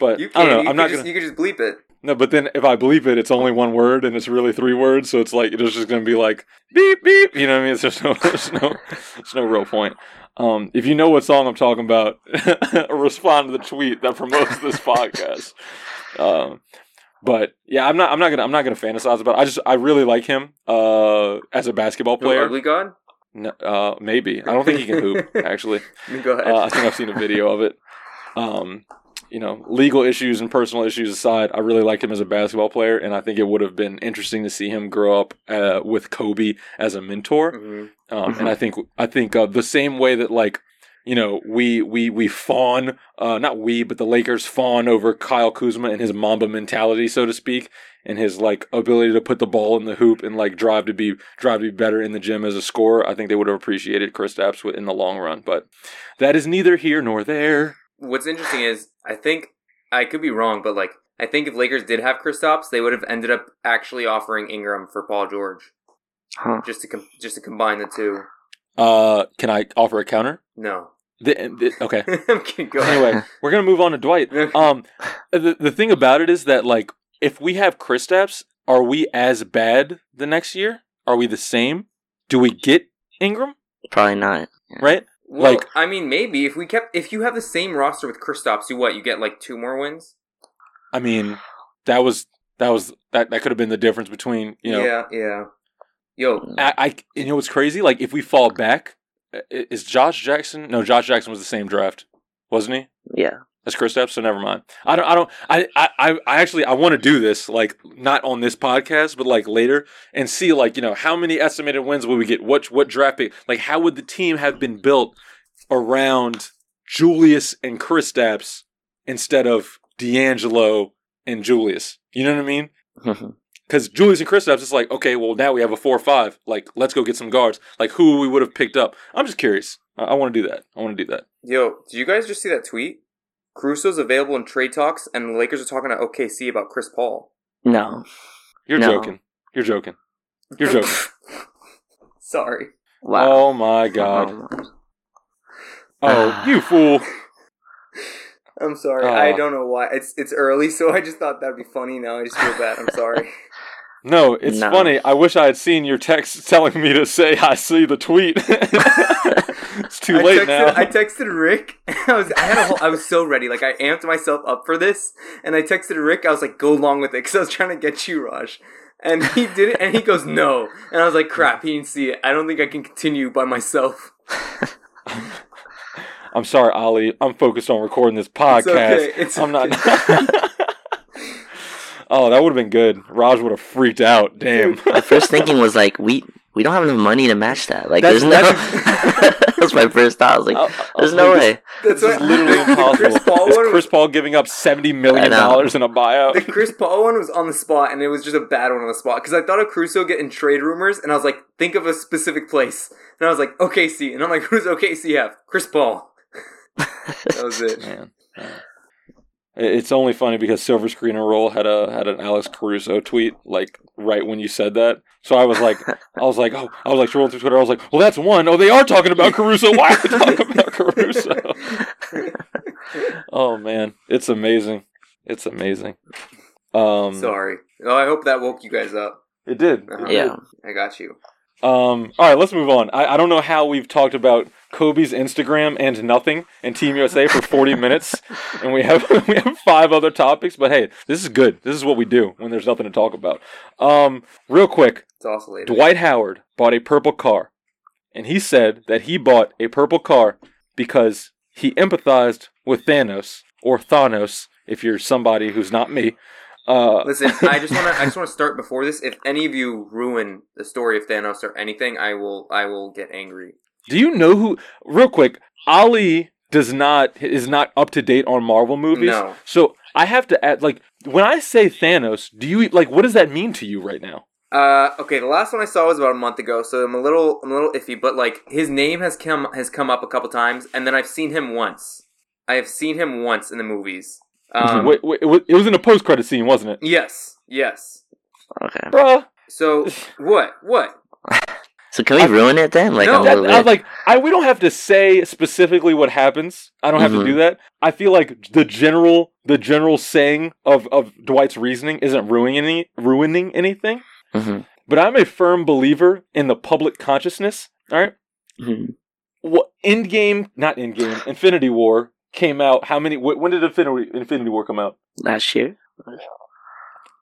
but you I don't can. know. You I'm not just gonna. you could just bleep it. No, but then if I bleep it, it's only one word and it's really three words. So it's like it's just gonna be like beep beep. You know what I mean? It's just no, there's no, there's no real point. Um, if you know what song I'm talking about, respond to the tweet that promotes this podcast. Um, but yeah, I'm not. I'm not gonna. I'm not gonna fantasize about. It. I just. I really like him. Uh, as a basketball player. Ugly God. No, uh, maybe. I don't think he can hoop. Actually, Go ahead. uh, I think I've seen a video of it. Um, you know, legal issues and personal issues aside, I really liked him as a basketball player, and I think it would have been interesting to see him grow up uh, with Kobe as a mentor. Mhm. Um, And I think I think uh, the same way that like you know we we we fawn, uh, not we, but the Lakers fawn over Kyle Kuzma and his Mamba mentality, so to speak, and his like ability to put the ball in the hoop and like drive to be drive to be better in the gym as a scorer. I think they would have appreciated Kristaps in the long run, but that is neither here nor there. What's interesting is I think I could be wrong, but like I think if Lakers did have Kristaps, they would have ended up actually offering Ingram for Paul George Huh. just to com- just to combine the two. Uh, can I offer a counter? No. The, the, okay. Go anyway, we're gonna move on to Dwight. Um, the the thing about it is that like if we have Kristaps, are we as bad the next year? Are we the same? Do we get Ingram? Probably not. Right? Well, like- I mean, maybe if we kept if you have the same roster with Kristaps, you what? You get like two more wins. I mean, that was that was that that could have been the difference between you know. Yeah, yeah. Yo, I, I you know what's crazy? Like if we fall back, i- Uh, is Josh Jackson? No, Josh Jackson was the same draft, wasn't he? Yeah. That's Kristaps, so never mind. I don't. I don't. I. I. I actually. I want to do this, like not on this podcast, but like later, and see, like you know, how many estimated wins will we get? What what draft pick? Like, how would the team have been built around Julius and Kristaps instead of D'Angelo and Julius? You know what I mean? because Julius and Kristaps, it's like, okay, well now we have a four or five. Like, let's go get some guards. Like who we would have picked up. I'm just curious. I, I want to do that. I want to do that. Yo, did you guys just see that tweet? Caruso's available in trade talks, and the Lakers are talking to OKC about Chris Paul. No. You're No. joking. You're joking. You're joking. Sorry. Wow. Oh my god. Um, Oh, you fool. I'm sorry. Aw. I don't know why. It's it's early, so I just thought that'd be funny. Now I just feel bad. I'm sorry. No, it's No. funny. I wish I had seen your text telling me to say I see the tweet. it's too I late texted, now. I texted Rick. I was I had a whole, I was so ready. Like I amped myself up for this, and I texted Rick. I was like, "Go along with it," because I was trying to get you, Raj. And he did it, and he goes, "No," and I was like, "Crap, he didn't see it. I don't think I can continue by myself." I'm sorry, Ali. I'm focused on recording this podcast. okay, it's I'm not. Okay. oh, that would have been good. Raj would have freaked out. Damn. my first thinking was like, we we don't have enough money to match that. Like, That's- there's no. That's my first thought. I was like, I- I was there's oh, no like, way. That's This is what- literally the impossible. Chris Paul Is one Chris Paul giving up seventy million dollars in a buyout? the Chris Paul one was on the spot, and it was just a bad one on the spot because I thought of Caruso getting trade rumors, and I was like, "Think of a specific place," and I was like, "OKC," and I'm like, "Who's OKC have?" Chris Paul. that was it. Man, man. It- It's only funny because Silver Screen and Roll had a had an Alex Caruso tweet like right when you said that. So I was like, I was like, oh, I was like scrolling through Twitter. I was like, well, that's one. Oh, they are talking about Caruso. Why are they talking about Caruso? oh man, it's amazing. It's amazing. Um, Sorry. Oh, I hope that woke you guys up. it did. Uh-huh. Yeah. I got you. Um, all right, let's move on. I, I don't know how we've talked about Kobe's Instagram and nothing and Team USA for 40 minutes, and we have we have five other topics. But hey, this is good. This is what we do when there's nothing to talk about. Um, real quick. Dwight Howard bought a purple car, and he said that he bought a purple car because he empathized with Thanos or Thanos, if you're somebody who's not me. Uh, Listen, I just want to. I just want to start before this. If any of you ruin the story of Thanos or anything, I will. I will get angry. Do you know who? Real quick, Ali does not is not up to date on Marvel movies. No. So I have to add, like, when I say Thanos, do you like what does that mean to you right now? Uh, okay. The last one I saw was about a month ago, so I'm a little, I'm a little iffy. But like, his name has come has come up a couple times, and then I've seen him once. I have seen him once in the movies. Um, wait, wait, it was- in a post credit scene, wasn't it, Yes. Yes. Okay. bruh? So what? What? So can we I- ruin it then? Like No, That, I, bit. like I, we don't have to say specifically what happens. I don't have Mhm. to do that. I feel like the general the general saying of, of Dwight's reasoning isn't ruining any ruining anything. Mhm. But I'm a firm believer in the public consciousness. All right. Mhm. what Endgame, not Endgame, Infinity War came out. How many? wh- When did Infinity Infinity War come out? Last year.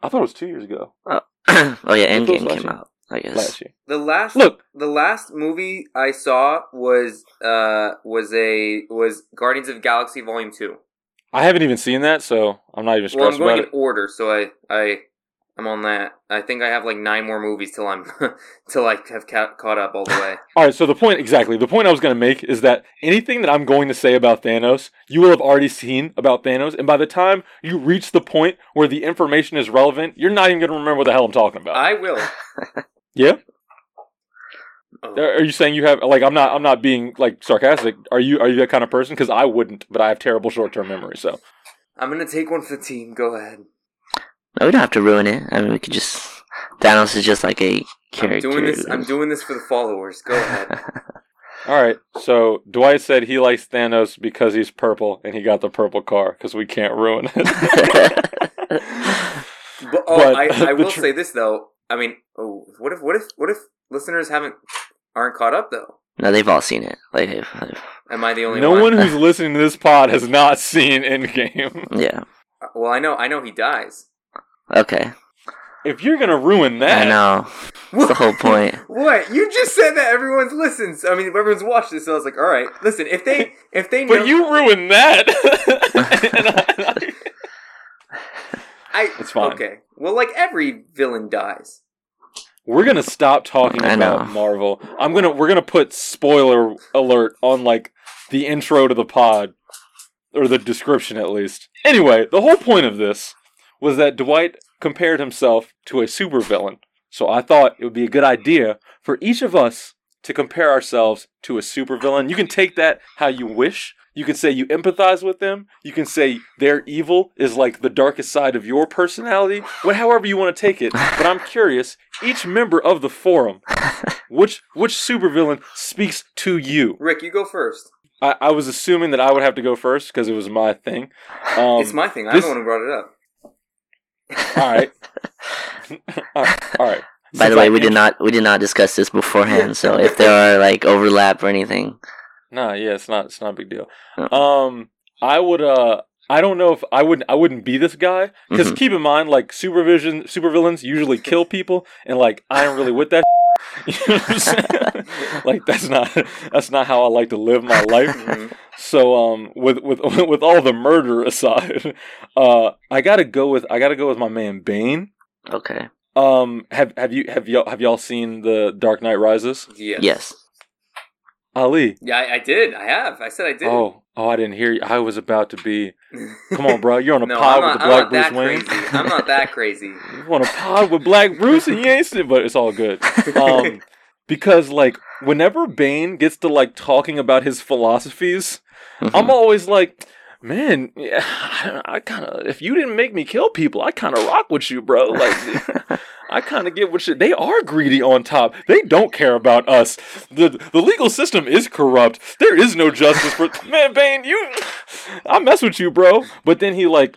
I thought it was two years ago. oh oh yeah, thought it was Endgame came year. out. I guess. Last year. The last Look, the last movie I saw was uh was a was Guardians of Galaxy Volume Two. I haven't even seen that, so I'm not even Well, I'm going about in it. order, so I I I'm on that. I think I have like nine more movies till I'm till I have ca- caught up all the way. All right, so the point exactly. The point I was going to make is that anything that I'm going to say about Thanos, you will have already seen about Thanos, and by the time you reach the point where the information is relevant, you're not even going to remember what the hell I'm talking about. I will. yeah. Oh. Are are you saying you have like I'm not I'm not being like sarcastic. Are you are you that kind of person? Because I wouldn't, but I have terrible short term memory. So I'm gonna take one for the team. Go ahead. No, we don't have to ruin it. I mean, we could just. Thanos is just like a I'm character. doing this. I'm doing this for the followers. Go ahead. all right. So Dwight said he likes Thanos because he's purple, and he got the purple car because we can't ruin it. But, oh, But I, I will tr- say this though. I mean, oh, what if what if what if listeners haven't aren't caught up though? no, they've all seen it. Like, they've, they've- Am I the only no one? one who's listening to this pod has not seen Endgame. yeah. Uh, Well, I know. I know he dies. Okay. If you're gonna ruin that, I know. That's the whole point. What you just said that everyone's listened. So, I mean, everyone's watched this. So I was like, all right, listen. If they if they know, but you ruined that. And I- I It's fine. Okay. Well, like every villain dies. we're gonna stop talking I about know. Marvel. I'm gonna we're gonna put spoiler alert on like the intro to the pod or the description at least. Anyway, the whole point of this was that Dwight compared himself to a supervillain. So I thought it would be a good idea for each of us to compare ourselves to a supervillain. You can take that how you wish. You can say you empathize with them. You can say their evil is like the darkest side of your personality. What, however you want to take it. But I'm curious, each member of the forum, which which supervillain speaks to you? Rick, you go first. I, I was assuming that I would have to go first because it was my thing. Um, it's my thing. I'm this- the one who brought it up. All right. all right. All right. By Since the way, we did not we did not discuss this beforehand. So if there are like overlap or anything, Nah, yeah, it's not. It's not a big deal. Um, I would. Uh, I don't know if I wouldn't I wouldn't be this guy because Mhm. keep in mind, like supervision, supervillains usually kill people, and like I am really with that. you know what I'm saying? like that's not. That's not how I like to live my life. Mhm. So um, with with with all the murder aside, uh, I gotta go with I gotta go with my man Bane. okay. Um, have have you have y'all have y'all seen the Dark Knight Rises? Yes. Yes. Ali. Yeah, I, I did. I have. I said I did. Oh, oh, I didn't hear you. I was about to be. Come on, bro. You're on a no, pod I'm with the Black not Bruce Wayne. crazy. I'm not that crazy. You on a pod with Black Bruce and you ain't sitting, but it's all good. Um, because like whenever Bane gets to like talking about his philosophies, I'm Mhm. always like, man, yeah, I kind of if you didn't make me kill people, I kind of rock with you, bro. Like. I kind of get what shit. They are greedy on top. They don't care about us. the The legal system is corrupt. There is no justice for man, Bane. You, I mess with you, bro. But then he like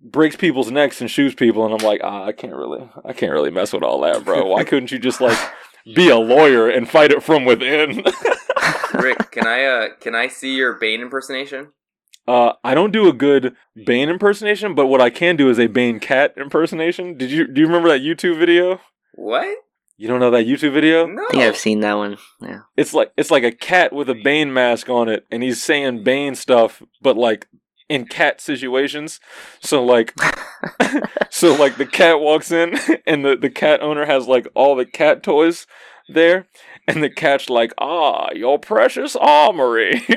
breaks people's necks and shoots people, and I'm like, ah, I can't really, I can't really mess with all that, bro. Why couldn't you just like be a lawyer and fight it from within? Rick, can I uh can I see your Bane impersonation? Uh, I don't do a good Bane impersonation, but what I can do is a Bane cat impersonation. Did you do you remember that YouTube video? What? You don't know that YouTube video? No. I think I've seen that one. Yeah. It's like it's like a cat with a Bane mask on it, and he's saying Bane stuff, but like in cat situations. So like, so like the cat walks in, and the the cat owner has like all the cat toys there, and the cat's like, "Ah, your precious armory."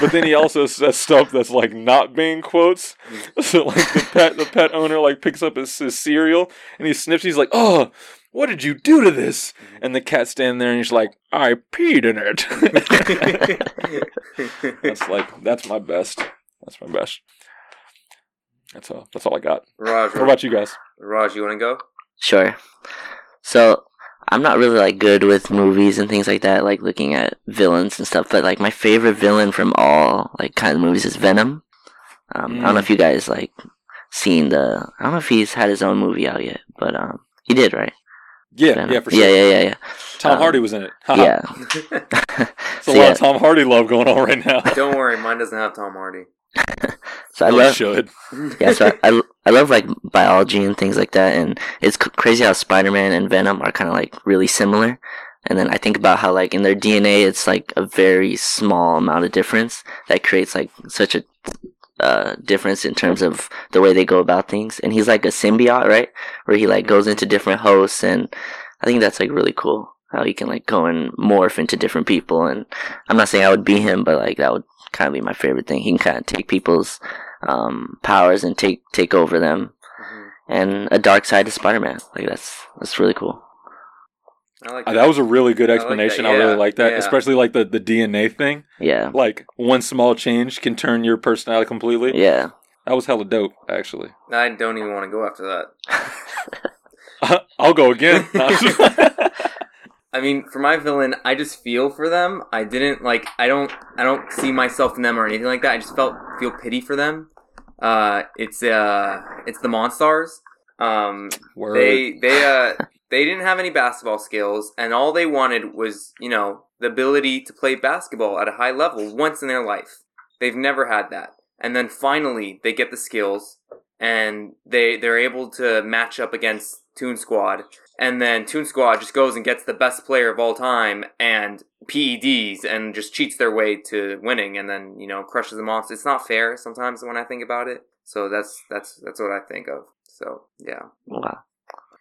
but then he also says stuff that's like not being quotes. So like the pet the pet owner like picks up his, his cereal and he sniffs. He's like, "Oh, what did you do to this?" And the cat's standing there and he's like, "I peed in it." that's like that's my best. That's my best. That's all. That's all I got. Raj, What about you guys? Raj, you want to go? Sure. So I'm not really like good with movies and things like that, like looking at villains and stuff. But like my favorite villain from all like kind of movies is Venom. Um, I don't know if you guys like seen the. I don't know if he's had his own movie out yet, but um, he did, right? Yeah, Venom. yeah, for sure. Yeah, yeah, yeah, yeah. Tom Um, Hardy was in it. Yeah. It's a So, lot yeah. of Tom Hardy love going on right now. Don't worry, mine doesn't have Tom Hardy. So I Oh, love. should. yeah, so I, I, I love like biology and things like that, and it's c- crazy how Spider Man and Venom are kind of like really similar. And then I think about how like in their DNA, it's like a very small amount of difference that creates like such a uh, difference in terms of the way they go about things. And he's like a symbiote, right? Where he like goes into different hosts, and I think that's like really cool how he can like go and morph into different people. And I'm not saying I would be him, but like that would kind of be my favorite thing. He can kind of take people's um, powers and take take over them, Mhm. and a dark side to Spider-Man. Like that's that's really cool. I like Uh, that was a really good I like that, explanation. I, really like that, yeah. especially like the, the DNA thing. Yeah, Like one small change can turn your personality completely. yeah. That was hella dope, actually. I don't even want to go after that. I'll go again. I mean, for my villain, I just feel for them. I didn't like. I don't. I don't see myself in them or anything like that. I just felt feel pity for them. Uh, it's uh, it's the Monstars. Um, Word. they they uh they didn't have any basketball skills, and all they wanted was you know the ability to play basketball at a high level once in their life. They've never had that, and then finally they get the skills, and they they're able to match up against Toon Squad, and then Toon Squad just goes and gets the best player of all time and PEDs and just cheats their way to winning, and then you know crushes the monster. It's not fair sometimes when I think about it. So that's that's that's what I think of. So yeah. Wow,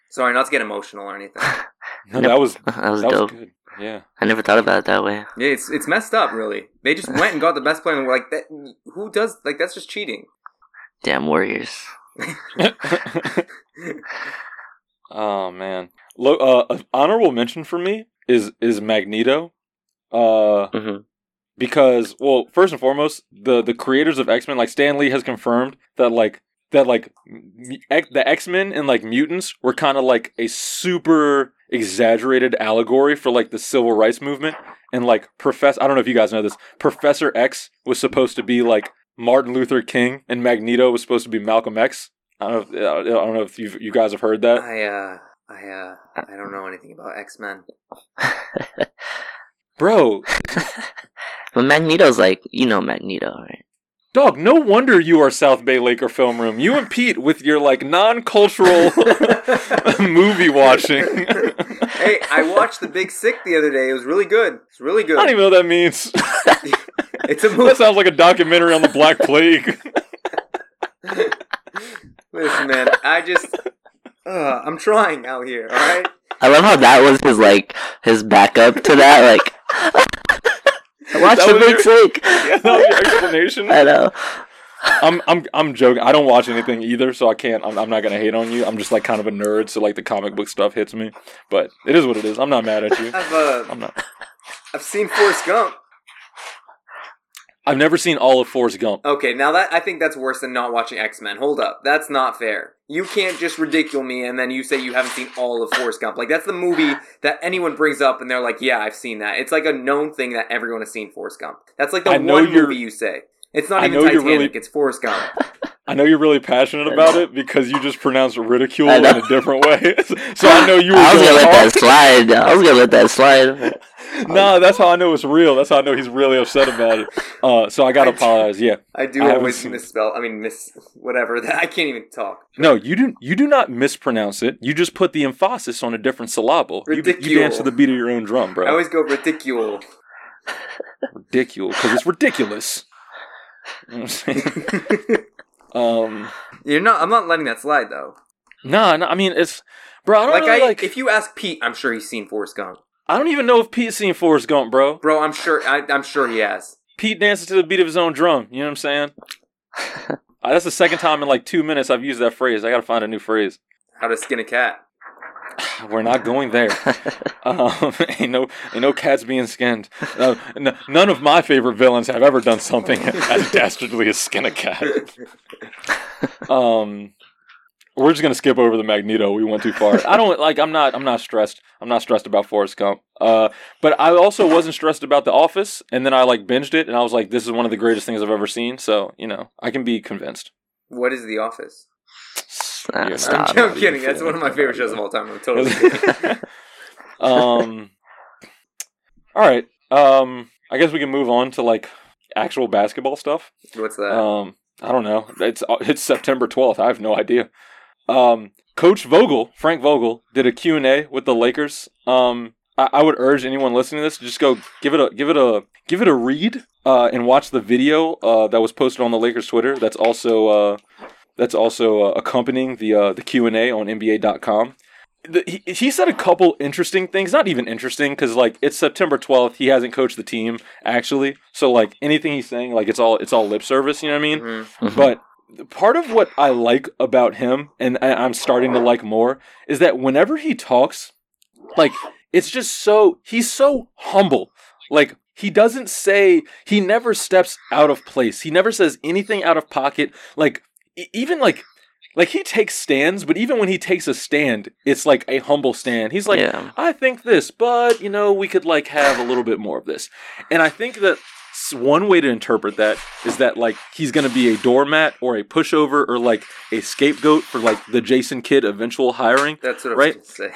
Sorry, not to get emotional or anything. no, that was that was that was dope. good. Yeah. I never thought about it that way. Yeah, it's it's messed up, really. They just went and got the best player, and were like, that, who does like that's just cheating. Damn Warriors. Oh man, Lo- uh, an honorable mention for me is is Magneto, uh, hmm because well, first and foremost, the the creators of X Men, like Stan Lee, has confirmed that like that like the X Men and like mutants were kind of like a super exaggerated allegory for like the civil rights movement, and like Professor, I don't know if you guys know this, Professor X was supposed to be like Martin Luther King, and Magneto was supposed to be Malcolm X. I don't know. If, I don't know if you you guys have heard that. I uh, I uh, I don't know anything about X Men. Bro, but Magneto's like, you know Magneto, right? dog, no wonder you are South Bay Laker film room. You and Pete with your like non-cultural movie watching. hey, I watched The Big Sick the other day. It was really good. It's really good. I don't even know what that means. It's a movie. that sounds like a documentary on the Black Plague. Listen, man, I just, uh, I'm trying out here. All right. I love how that was his like his backup to that. Like, watch That the big your- yeah, that was your explanation. I know. I'm I'm I'm joking. I don't watch anything either, so I can't. I'm, I'm not gonna hate on you. I'm just like kind of a nerd, so like the comic book stuff hits me. But it is what it is. I'm not mad at you. I've uh, I'm not. I've seen Forrest Gump. I've never seen all of Forrest Gump. Okay, now that I think that's worse than not watching X Men. Hold up, that's not fair. You can't just ridicule me and then you say you haven't seen all of Forrest Gump. Like that's the movie that anyone brings up and they're like, "Yeah, I've seen that." It's like a known thing that everyone has seen Forrest Gump. That's like the I one movie you say. It's not I even Titanic. really- It's Forrest Gump. I know you're really passionate about it because you just pronounced ridicule in a different way. so I know you were I was going gonna let that slide. I was gonna let that slide. no, that's how I know it's real. That's how I know he's really upset about it. Uh, so I gotta apologize. Yeah, I do I always misspell. I mean, miss whatever. That I can't even talk. no, you do. You do not mispronounce it. You just put the emphasis on a different syllable. You, you dance to the beat of your own drum, bro. I always go ridicule. ridiculous because it's ridiculous. um, You're not. I'm not letting that slide though. nah, nah, I mean it's, bro. I don't Like really I, like. if you ask Pete, I'm sure he's seen Forrest Gump. I don't even know if Pete's seen Forrest Gump, bro. Bro, I'm sure. I, I'm sure he has. Pete dances to the beat of his own drum. You know what I'm saying? Uh, that's the second time in like two minutes I've used that phrase. I gotta find a new phrase. How to skin a cat. We're not going there. Um, ain't no, ain't no cats being skinned. Uh, n- none of my favorite villains have ever done something as dastardly as skin a cat. Um, we're just gonna skip over the Magneto. We went too far. I don't like. I'm not. I'm not stressed. I'm not stressed about Forrest Gump. Uh, but I also wasn't stressed about The Office. And then I like binged it, and I was like, this is one of the greatest things I've ever seen. So you know, I can be convinced. What is The Office? Nah, You're not- stop. I'm not even kidding. That's one of my favorite shows of all time. I'm totally kidding. um. All right. Um. I guess we can move on to like actual basketball stuff. What's that? Um. I don't know. It's it's September twelfth. I have no idea. Um. Coach Vogel, Frank Vogel, did a Q and A with the Lakers. Um. I, I would urge anyone listening to this to just go give it a give it a give it a read. Uh, and watch the video uh, that was posted on the Lakers Twitter. That's also uh, that's also uh, accompanying the uh, the Q and A on NBA.com. The, he, he said a couple interesting things. Not even interesting because like it's September twelfth. He hasn't coached the team actually, so like anything he's saying, like it's all it's all lip service. You know what I mean? Mhm. Mhm. But part of what I like about him, and I- I'm starting to like more, is that whenever he talks, like it's just so he's so humble. Like he doesn't say he never steps out of place. He never says anything out of pocket. Like even like like he takes stands, but even when he takes a stand, it's like a humble stand. He's like, yeah. I think this, but you know, we could like have a little bit more of this. And I think that one way to interpret that is that like he's going to be a doormat or a pushover or like a scapegoat for like the Jason Kidd eventual hiring. That's what I was Right? going to say.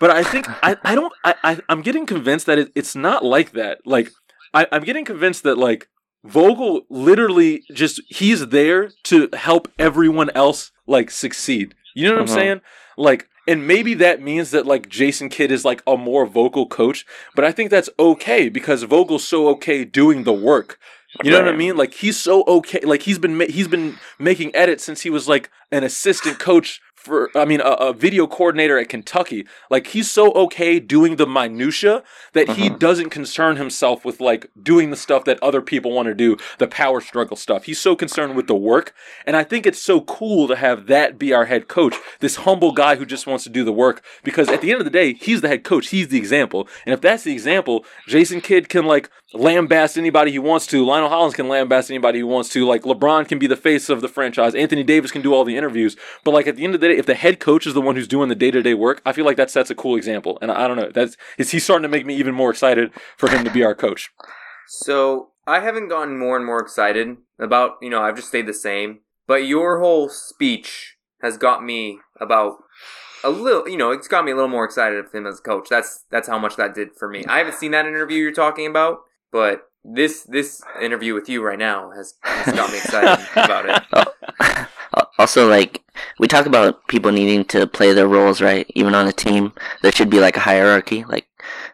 But I think I, I don't I, I I'm getting convinced that it, it's not like that. Like I, I'm getting convinced that like Vogel literally just he's there to help everyone else like succeed. You know what. I'm uh-huh. saying? Like and maybe that means that like Jason Kidd is like a more vocal coach, but I think that's okay because Vogel's so okay doing the work. You know what I mean? Like he's so okay. Like he's been ma- he's been making edits since he was like an assistant coach for I mean a, a video coordinator at Kentucky. Like he's so okay doing the minutia that he Mhm. doesn't concern himself with like doing the stuff that other people want to do, the power struggle stuff. He's so concerned with the work, and I think it's so cool to have that be our head coach, this humble guy who just wants to do the work. Because at the end of the day, he's the head coach. He's the example, and if that's the example, Jason Kidd can like lambast anybody he wants to. Lionel Hollins can lambast anybody he wants to. Like LeBron can be the face of the franchise. Anthony Davis can do all the interviews. But like at the end of the day, if the head coach is the one who's doing the day to day work, I feel like that sets a cool example. And I, I don't know, that's is he starting to make me even more excited for him to be our coach? So I haven't gotten more and more excited about, you know, I've just stayed the same. But your whole speech has got me about a little, you know, it's got me a little more excited of him as a coach. That's that's how much that did for me. I haven't seen that interview you're talking about, but this this interview with you right now has, has got me excited about it. Oh, Al- Also, like we talk about people needing to play their roles, right? Even on a team, there should be like a hierarchy, like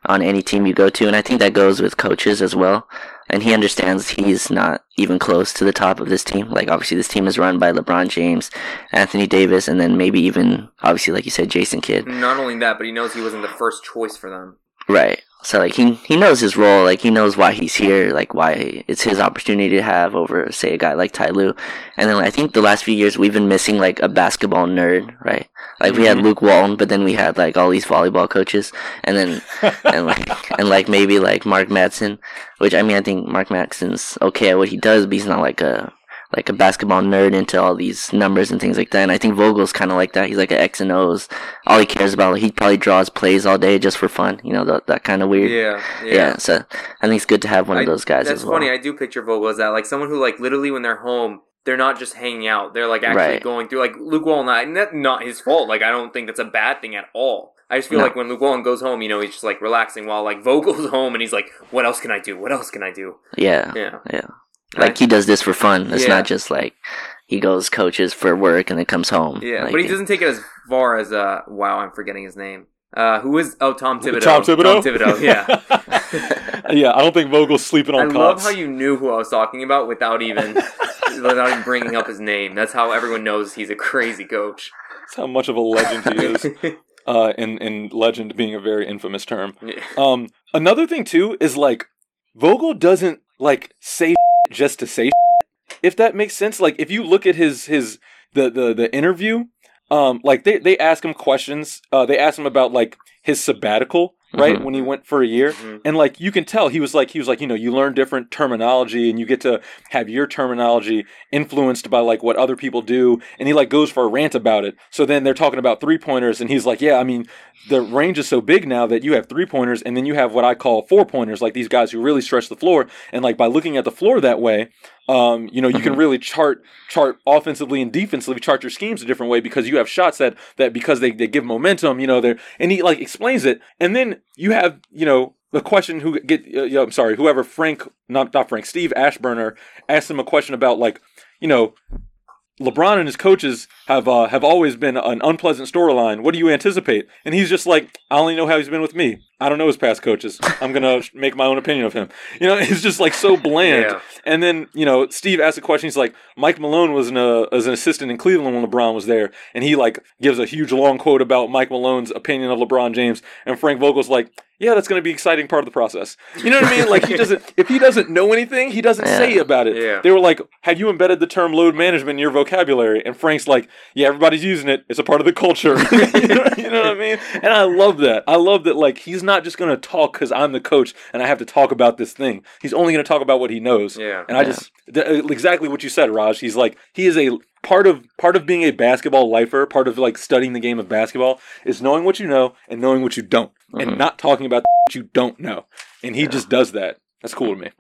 on any team you go to, and I think that goes with coaches as well. And he understands he's not even close to the top of this team. Like obviously, this team is run by LeBron James, Anthony Davis, and then maybe even obviously, like you said, Jason Kidd. Not only that, but he knows he wasn't the first choice for them. Right. So like he he knows his role, like he knows why he's here, like why it's his opportunity to have over say a guy like Ty Lue. And then I think the last few years we've been missing like a basketball nerd, right? Like we had Mhm. Luke Walton, but then we had like all these volleyball coaches, and then and like and like maybe like Mark Madsen, which I mean I think Mark Madsen's okay at what he does, but he's not like a like a basketball nerd into all these numbers and things like that. And I think Vogel's kind of like that. He's like an X and O's. All he cares about, like, he probably draws plays all day just for fun. You know, that, that kind of weird. Yeah, Yeah. yeah. So I think it's good to have one I- of those guys That's as well. funny. I do picture Vogel as that, like someone who, like, literally when they're home, they're not just hanging out. They're like actually Right. going through, like Luke Walton. And that's not his fault. Like, I don't think that's a bad thing at all. I just feel No. like when Luke Walton goes home, you know, he's just like relaxing while like Vogel's home, and he's like, "What else can I do? What else can I do?" yeah. Yeah, Yeah. Like he does this for fun. It's Yeah. not just like he goes coaches for work and then comes home. yeah. Like, but he doesn't take it as far as uh. Wow, I'm forgetting his name. Uh, who is? Oh, Tom Thibodeau. Tom Thibodeau. Tom Thibodeau. Yeah. yeah, I don't think Vogel's sleeping on. I on love how you knew who I was talking about without even without even bringing up his name. That's how everyone knows he's a crazy coach. That's how much of a legend he is. Uh, in in legend being a very infamous term. Um, another thing too is like Vogel doesn't like say just to say. If that makes sense, like if you look at his his the the the interview, um, like they they ask him questions. Uh, they ask him about like his sabbatical, right? Mhm. When he went for a year, Mhm. and like you can tell he was like he was like you know you learn different terminology and you get to have your terminology influenced by like what other people do and he like goes for a rant about it so then they're talking about three pointers and he's like yeah i mean the range is so big now that you have three pointers and then you have what i call four pointers like these guys who really stretch the floor and like by looking at the floor that way um, you know you can really chart chart offensively and defensively chart your schemes a different way because you have shots that that because they, they give momentum you know they're and he like explains it. And then you have you know the question who get uh, yeah, I'm sorry whoever Frank not not Frank Steve Aschburner asked him a question about like you know LeBron and his coaches have uh, have always been an unpleasant storyline. What do you anticipate? And he's just like, I only know how he's been with me. I don't know his past coaches. I'm gonna make my own opinion of him. You know, it's just like so bland. Yeah. And then you know, Steve asks a question. He's like, Mike Malone was an uh, as an assistant in Cleveland when LeBron was there, and he like gives a huge long quote about Mike Malone's opinion of LeBron James. And Frank Vogel's like, Yeah, that's going to be exciting part of the process. You know what I mean? Like he doesn't if he doesn't know anything, he doesn't Yeah. say about it. Yeah. They were like, Have you embedded the term load management in your vocabulary? And Frank's like, Yeah, everybody's using it. It's a part of the culture. you, know, you know what I mean? And I love that. I love that. Like he's not just going to talk because I'm the coach and I have to talk about this thing. He's only going to talk about what he knows. Yeah. And I just th- exactly what you said, Raj. He's like he is a part of part of being a basketball lifer. Part of like studying the game of basketball is knowing what you know and knowing what you don't, and Mhm. not talking about what you don't know. And he just does that. That's cool to me.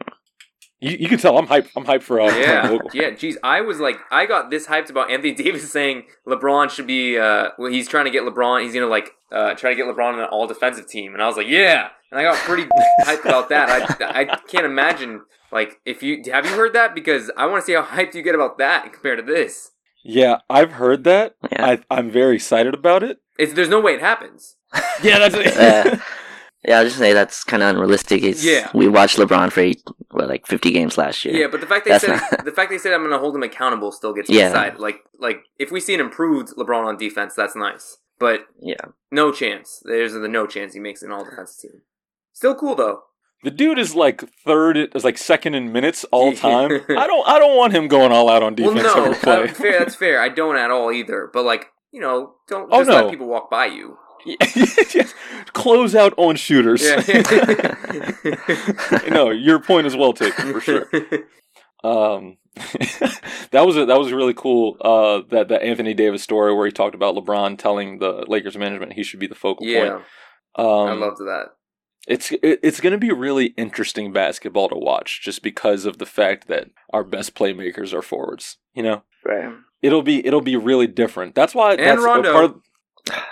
You, you can tell I'm hyped. I'm hyped for uh, Yeah, yeah. Geez, I was like, I got this hyped about Anthony Davis saying LeBron should be. Uh, well, he's trying to get LeBron. He's gonna like uh, try to get LeBron on an all defensive team, and I was like, yeah. And I got pretty hyped about that. I I can't imagine like if you have you heard that because I want to see how hyped you get about that compared to this. Yeah, I've heard that. Yeah. I, I'm very excited about it. It's there's no way it happens. Yeah, that's Uh, Yeah, I was just say that's kind of unrealistic. It's, Yeah. we watched LeBron for eight, what, like fifty games last year. Yeah, but the fact they That's said not- the fact they said I'm going to hold him accountable still gets Yeah. me excited. Like like if we see an improved LeBron on defense, that's nice. But yeah. no chance. There's the no chance he makes an all defense team. Still cool though. The dude is like third, is like second in minutes all time. I don't, I don't want him going all out on defense well, no, every play. uh, fair, that's fair. I don't at all either. But like you know, don't Oh, just no. let people walk by you. Yes. Close out on shooters. Yeah. no, your point is well taken for sure. Um, that was a, that was really cool. Uh, that that Anthony Davis story where he talked about LeBron telling the Lakers management he should be the focal yeah, point. Um, I loved that. It's it's going to be really interesting basketball to watch just because of the fact that our best playmakers are forwards. You know, Right. it'll be it'll be really different. That's why And that's a Rondo. part of-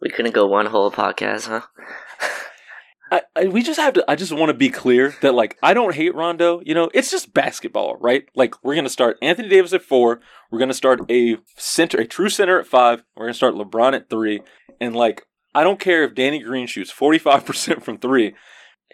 We couldn't go one whole podcast, huh? I, I, we just have to. I just want to be clear that like I don't hate Rondo. You know, it's just basketball, right? Like we're gonna start Anthony Davis at four. We're gonna start a center, a true center at five. We're gonna start LeBron at three. And like I don't care if Danny Green shoots forty five percent from three.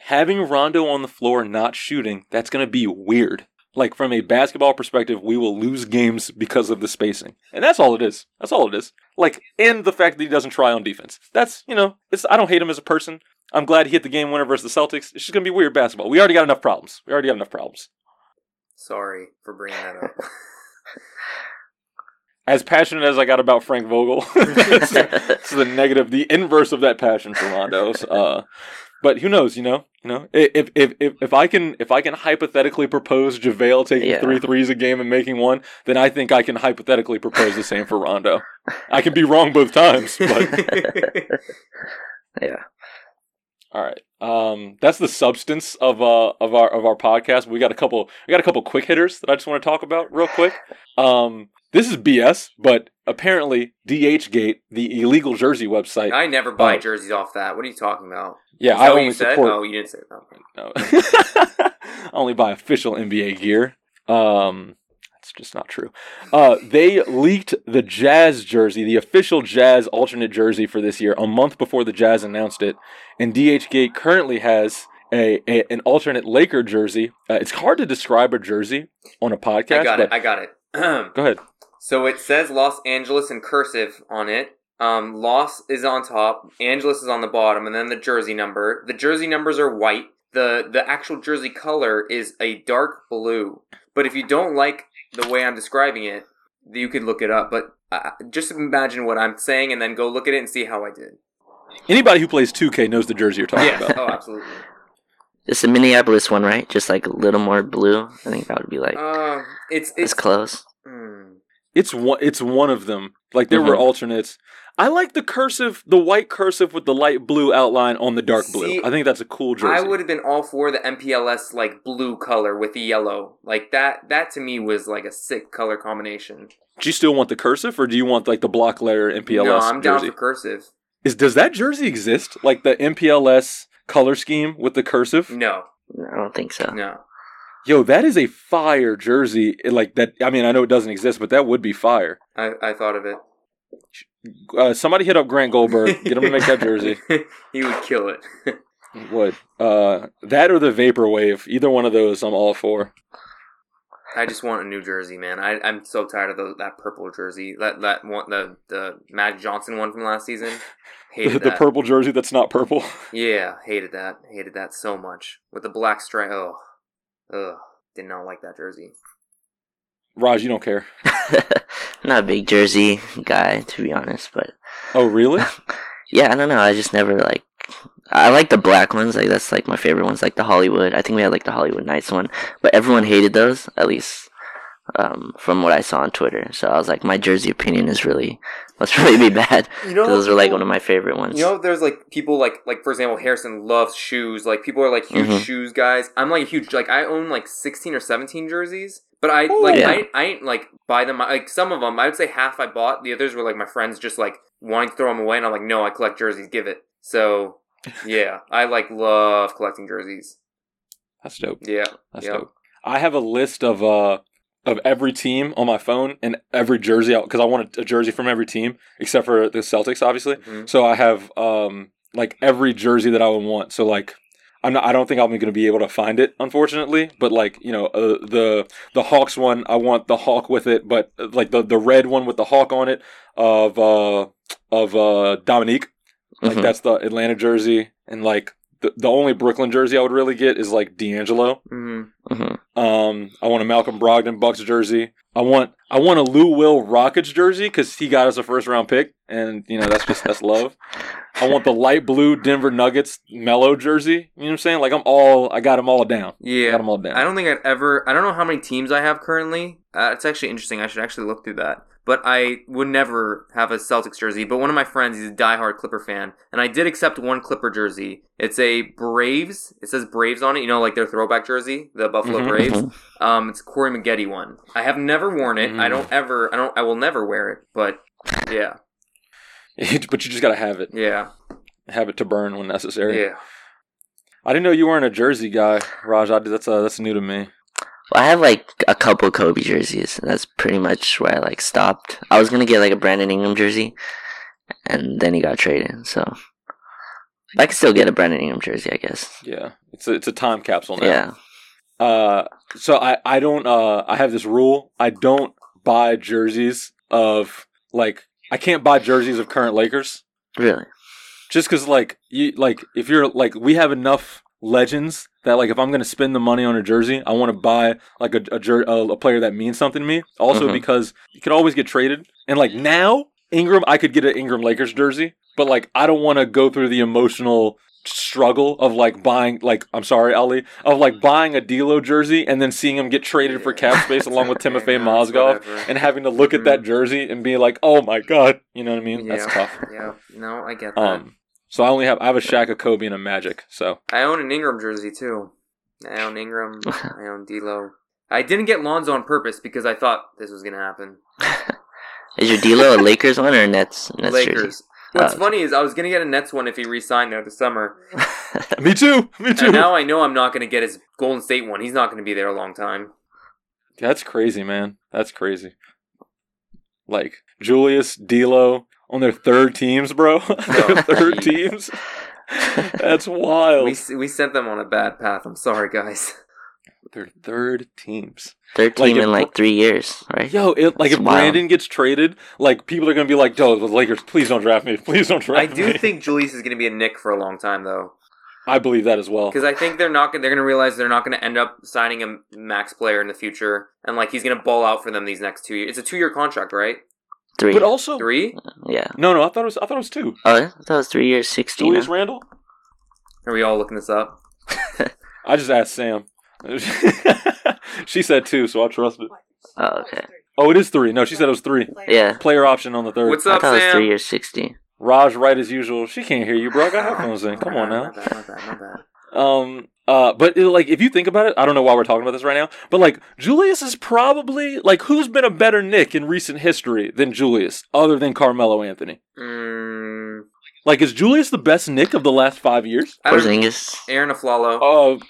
Having Rondo on the floor not shooting, that's gonna be weird. Like from a basketball perspective, we will lose games because of the spacing, and that's all it is. That's all it is. Like, and the fact that he doesn't try on defense. That's you know, it's I don't hate him as a person. I'm glad he hit the game winner versus the Celtics. It's just gonna be weird basketball. We already got enough problems. We already got enough problems. Sorry for bringing that up. As passionate as I got about Frank Vogel, it's, the negative, the inverse of that passion for Rondo's. Uh, but who knows? You know, you know, if if if if I can if I can hypothetically propose JaVale taking Yeah. three threes a game and making one, then I think I can hypothetically propose the same for Rondo. I can be wrong both times, but Yeah. All right. Um, that's the substance of uh of our of our podcast. We got a couple we got a couple quick hitters that I just want to talk about real quick. Um, this is BS, but apparently DHgate, the illegal jersey website. I never buy Oh. jerseys off that. What are you talking about? yeah, Is that I what only support. Oh, you didn't say that. No. I only buy official NBA gear. Um, that's just not true. Uh, they leaked the Jazz jersey, the official Jazz alternate jersey for this year, a month before the Jazz announced it. And DHgate currently has a, a an alternate Laker jersey. Uh, it's hard to describe a jersey on a podcast. I got it. I got it. go ahead. so it says Los Angeles in cursive on it. Um, Los is on top, Angeles is on the bottom, and then the jersey number. The jersey numbers are white. the The actual jersey color is a dark blue. But if you don't like the way I'm describing it, you could look it up. But uh, just imagine what I'm saying, and then go look at it and see how I did. Anybody who plays 2K knows the jersey you're talking Yeah. about. oh, absolutely. It's the Minneapolis one, right? Just like a little more blue. I think that would be like Um, it's it's it's close. hmm. It's one. It's one of them. Like there were Mhm. alternates. I like the cursive, the white cursive with the light blue outline on the dark blue. I think that's a cool jersey. I would have been all for the MPLS like blue color with the yellow. Like that that to me was like a sick color combination. Do you still want the cursive, or do you want like the block letter MPLS no, I'm down jersey? for cursive. Is does that jersey exist? Like the MPLS color scheme with the cursive? No, No, I don't think so. no. Yo, that is a fire jersey. Like that. I mean, I know it doesn't exist, but that would be fire. I, I thought of it. Uh, somebody hit up Grant Goldberg. Get him to make that jersey. he would kill it. Would uh, that or the vaporwave? Either one of those, I'm all for. I just want a new jersey, man. I I'm so tired of those, that purple jersey. That that one the the Magic Johnson one from last season. Hated The, the purple jersey that's not purple. Yeah, hated that. Hated that so much with the black stripe. Oh, ugh. Did not like that jersey. Raj, you don't care. Not a big jersey guy, to be honest, but Oh, really? yeah, I don't know. I just never like. I like the black ones. Like that's like my favorite ones. Like the Hollywood. I think we had like the Hollywood Nights one, but everyone hated those. At least um, from what I saw on Twitter. So I was like, my jersey opinion is really must really be bad. You know, those are like one of my favorite ones. You know, there's like people like like for example, Harrison loves shoes. Like people are like huge Mhm. shoes guys. I'm like a huge like I own like 16 or 17 jerseys, but I like Yeah. I I ain't like buy them. Like some of them, I would say half I bought. The others were like my friends just like wanting to throw them away, and I'm like, no, I collect jerseys. Give it. So yeah, I like love collecting jerseys. That's dope. Yeah, That's yeah. dope. I have a list of uh of every team on my phone and every jersey out because I want a, jersey from every team except for the Celtics, obviously. Mhm. So I have um like every jersey that I would want. So like I'm not. I don't think I'm going to be able to find it, unfortunately. But like you know, uh, the the Hawks one, I want the Hawk with it, but uh, like the the red one with the Hawk on it of uh of uh Dominique. Like Mhm. that's the Atlanta jersey, and like the the only Brooklyn jersey I would really get is like D'Angelo. Mhm. Mhm. Um, I want a Malcolm Brogdon Bucks jersey. I want I want a Lou Will Rockets jersey because he got us a first round pick, and you know that's just that's love. I want the light blue Denver Nuggets Melo jersey. You know what I'm saying? Like I'm all I got them all down. I Yeah. got them all down. I don't think I'd ever. I don't know how many teams I have currently. Uh, it's actually interesting. I should actually look through that. But I would never have a Celtics jersey. But one of my friends, he's a diehard Clipper fan, and I did accept one Clipper jersey. It's a Braves. It says Braves on it. You know, like their throwback jersey, the Buffalo Mhm, Braves. mhm. Um, it's a Corey Maggette one. I have never worn it. I Mm. don't ever. I don't. I will never wear it. But yeah, but you just gotta have it, yeah, have it to burn when necessary. yeah. I didn't know you weren't a jersey guy, Raj. I, that's uh, that's new to me. I have like a couple Kobe jerseys. and That's pretty much where I like stopped. I was gonna get like a Brandon Ingram jersey, and then he got traded. So I could still get a Brandon Ingram jersey, I guess. Yeah, it's a, it's a time capsule now. Yeah. Uh, so I I don't uh I have this rule. I don't buy jerseys of like I can't buy jerseys of current Lakers Really. just because like you like if you're like we have enough legends that like if I'm gonna spend the money on a jersey, I want to buy like a a, jer- a a player that means something to me. Also Mhm. because you can always get traded, and like now Ingram, I could get an Ingram Lakers jersey, but like I don't want to go through the emotional struggle of like buying like I'm sorry Ellie, of like buying a D'Lo jersey and then seeing him get traded for cap space along with Timofey it's Mozgov and having to look at that jersey and be like oh my god you know what I mean that's Yeah. tough Yeah, no, I get that. um so I only have I have a Shaq a Kobe and a Magic so I own an Ingram jersey too. I own Ingram. I own D'Lo. I didn't get Lonzo on purpose because I thought this was gonna happen. Is your D'Lo a Lakers one or a Nets Nets Lakers. jersey? What's Oh. funny is I was gonna get a Nets one if he re-signed there this summer, me too me too and now I know I'm not gonna get his Golden State one. He's not gonna be there a long time. That's crazy, man. That's crazy. Like Julius, D'Lo on their third teams, bro. their third teams. That's wild. We we sent them on a bad path. I'm sorry, guys. their third teams. Third Like team if in like three years, right? Yo, it, like That's if wild. Brandon gets traded, like people are gonna be like, "Yo, the Lakers, please don't draft me. Please don't draft I me." do think Julius is gonna be a Knick for a long time though, I believe that as well. because I think they're not gonna, they're gonna realize they're not gonna end up signing a max player in the future, and like he's gonna ball out for them these next two years. It's a two year contract, right? Three. But also, Three? yeah. no, no, I thought it was, I thought it was two. Oh, yeah? I thought it was three years, sixteen. Julius Randle. Are we all looking this up? I just asked Sam. she said two, so I trust it. Oh, okay. Oh, it is three. No, she said it was three. Yeah. Player option on the third. What's I up, thought it was Sam? three years, sixty. Raj, right as usual. She can't hear you, bro. I got headphones in. Come on My now. bad, my bad, my bad. Um. Uh. But it, like, if you think about it, I don't know why we're talking about this right now. But like, Julius is probably like, who's been a better Knick in recent history than Julius, other than Carmelo Anthony? Mm, Like, is Julius the best Knick of the last five years? I don't- Porzingis. Arron Afflalo, Uh,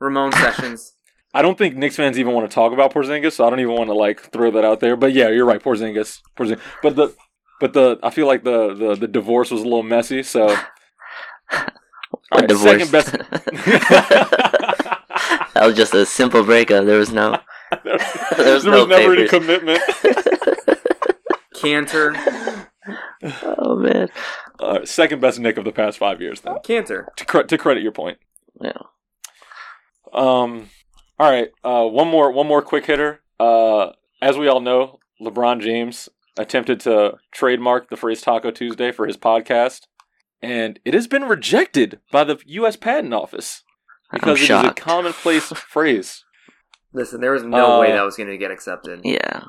Ramon Sessions. I don't think Knicks fans even want to talk about Porzingis, so I don't even want to like throw that out there. But yeah, you're right, Porzingis. Porzingis. But the but the I feel like the the, the divorce was a little messy, so A divorce. second best. that was just a simple breakup. There was no. there There was, was no never any papers. commitment. Kanter. Oh man. Uh, second best Knick of the past five years, then. Kanter. To, cre- to credit your point. Yeah. Um, all right. Uh, one more, one more quick hitter. Uh, as we all know, LeBron James attempted to trademark the phrase Taco Tuesday for his podcast, and it has been rejected by the U.S. Patent Office because it is a commonplace phrase. Listen, there was no way Uh, that was going to get accepted. Yeah.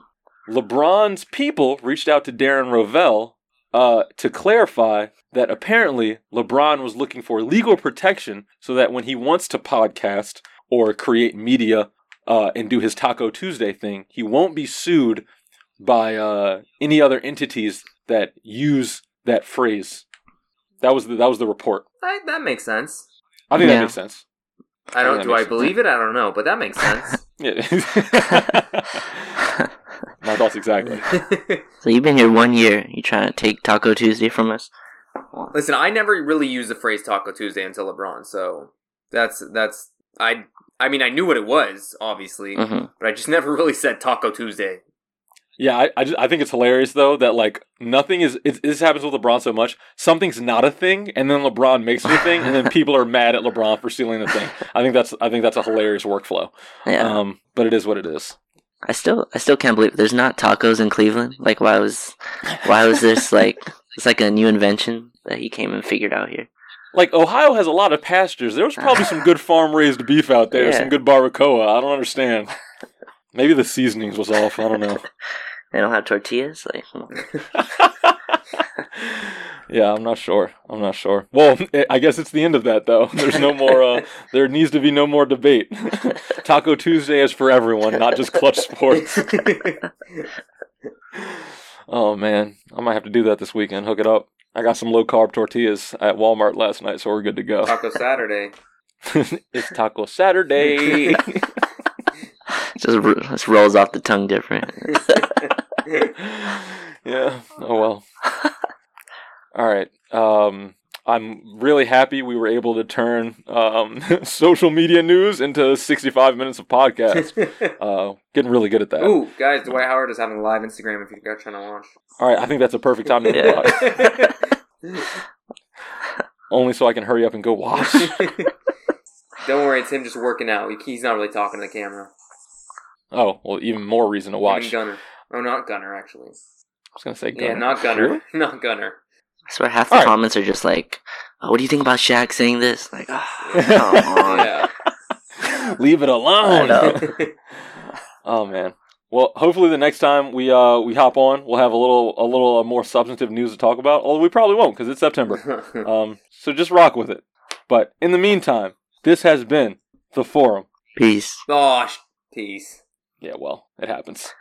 LeBron's people reached out to Darren Rovell uh, to clarify that apparently LeBron was looking for legal protection so that when he wants to podcast or create media uh, and do his Taco Tuesday thing, he won't be sued by uh, any other entities that use that phrase. That was the, that was the report. I, that makes sense. I think Yeah. that makes sense. I don't. that Do I makes sense. believe it? I don't know, but that makes sense. Yeah. My thoughts exactly. So you've been here one year. You trying to take Taco Tuesday from us? Listen, I never really used the phrase Taco Tuesday until LeBron, so that's that's I. I mean, I knew what it was, obviously, hmm but I just never really said Taco Tuesday. Yeah, I I, just, I think it's hilarious though that like nothing is it, this happens with LeBron so much. Something's not a thing, and then LeBron makes it a thing, and then people are mad at LeBron for stealing the thing. I think that's I think that's a hilarious workflow. Yeah. Um, but it is what it is. I still I still can't believe there's not tacos in Cleveland. Like why was why was this like it's like a new invention that he came and figured out here. Like Ohio has a lot of pastures. There was probably some good farm raised beef out there, Yeah. some good barbacoa. I don't understand. Maybe the seasonings was off. I don't know. They don't have tortillas. Like yeah, I'm not sure. I'm not sure. Well, I guess it's the end of that though. There's no more. Uh, there needs to be no more debate. Taco Tuesday is for everyone, not just Clutch Sports. Oh man, I might have to do that this weekend. Hook it up. I got some low carb tortillas at Walmart last night, so we're good to go. Taco Saturday. it's Taco Saturday. Just r- just rolls off the tongue different. yeah. Oh well. All right. Um, I'm really happy we were able to turn um, social media news into 65 minutes of podcast. Uh, getting really good at that. Ooh, guys, Dwight Howard is having a live Instagram if you guys trying to watch. All right. I think that's a perfect time to Yeah. watch. Only so I can hurry up and go watch. Don't worry, it's him just working out. He's not really talking to the camera. Oh, well, even more reason to watch. Even Gunner. Oh, not Gunner, actually. I was gonna say, Yeah, not Gunner. Really? Not Gunner. I swear half the Alright. comments are just like, oh, "What do you think about Shaq saying this?" Like, oh, come on. Yeah. Leave it I alone. know. oh man. Well, hopefully the next time we uh we hop on, we'll have a little a little uh, more substantive news to talk about. Although we probably won't because it's September. Um, so just rock with it. But in the meantime, this has been the forum. Peace. oh, sh- peace. Yeah, well, it happens.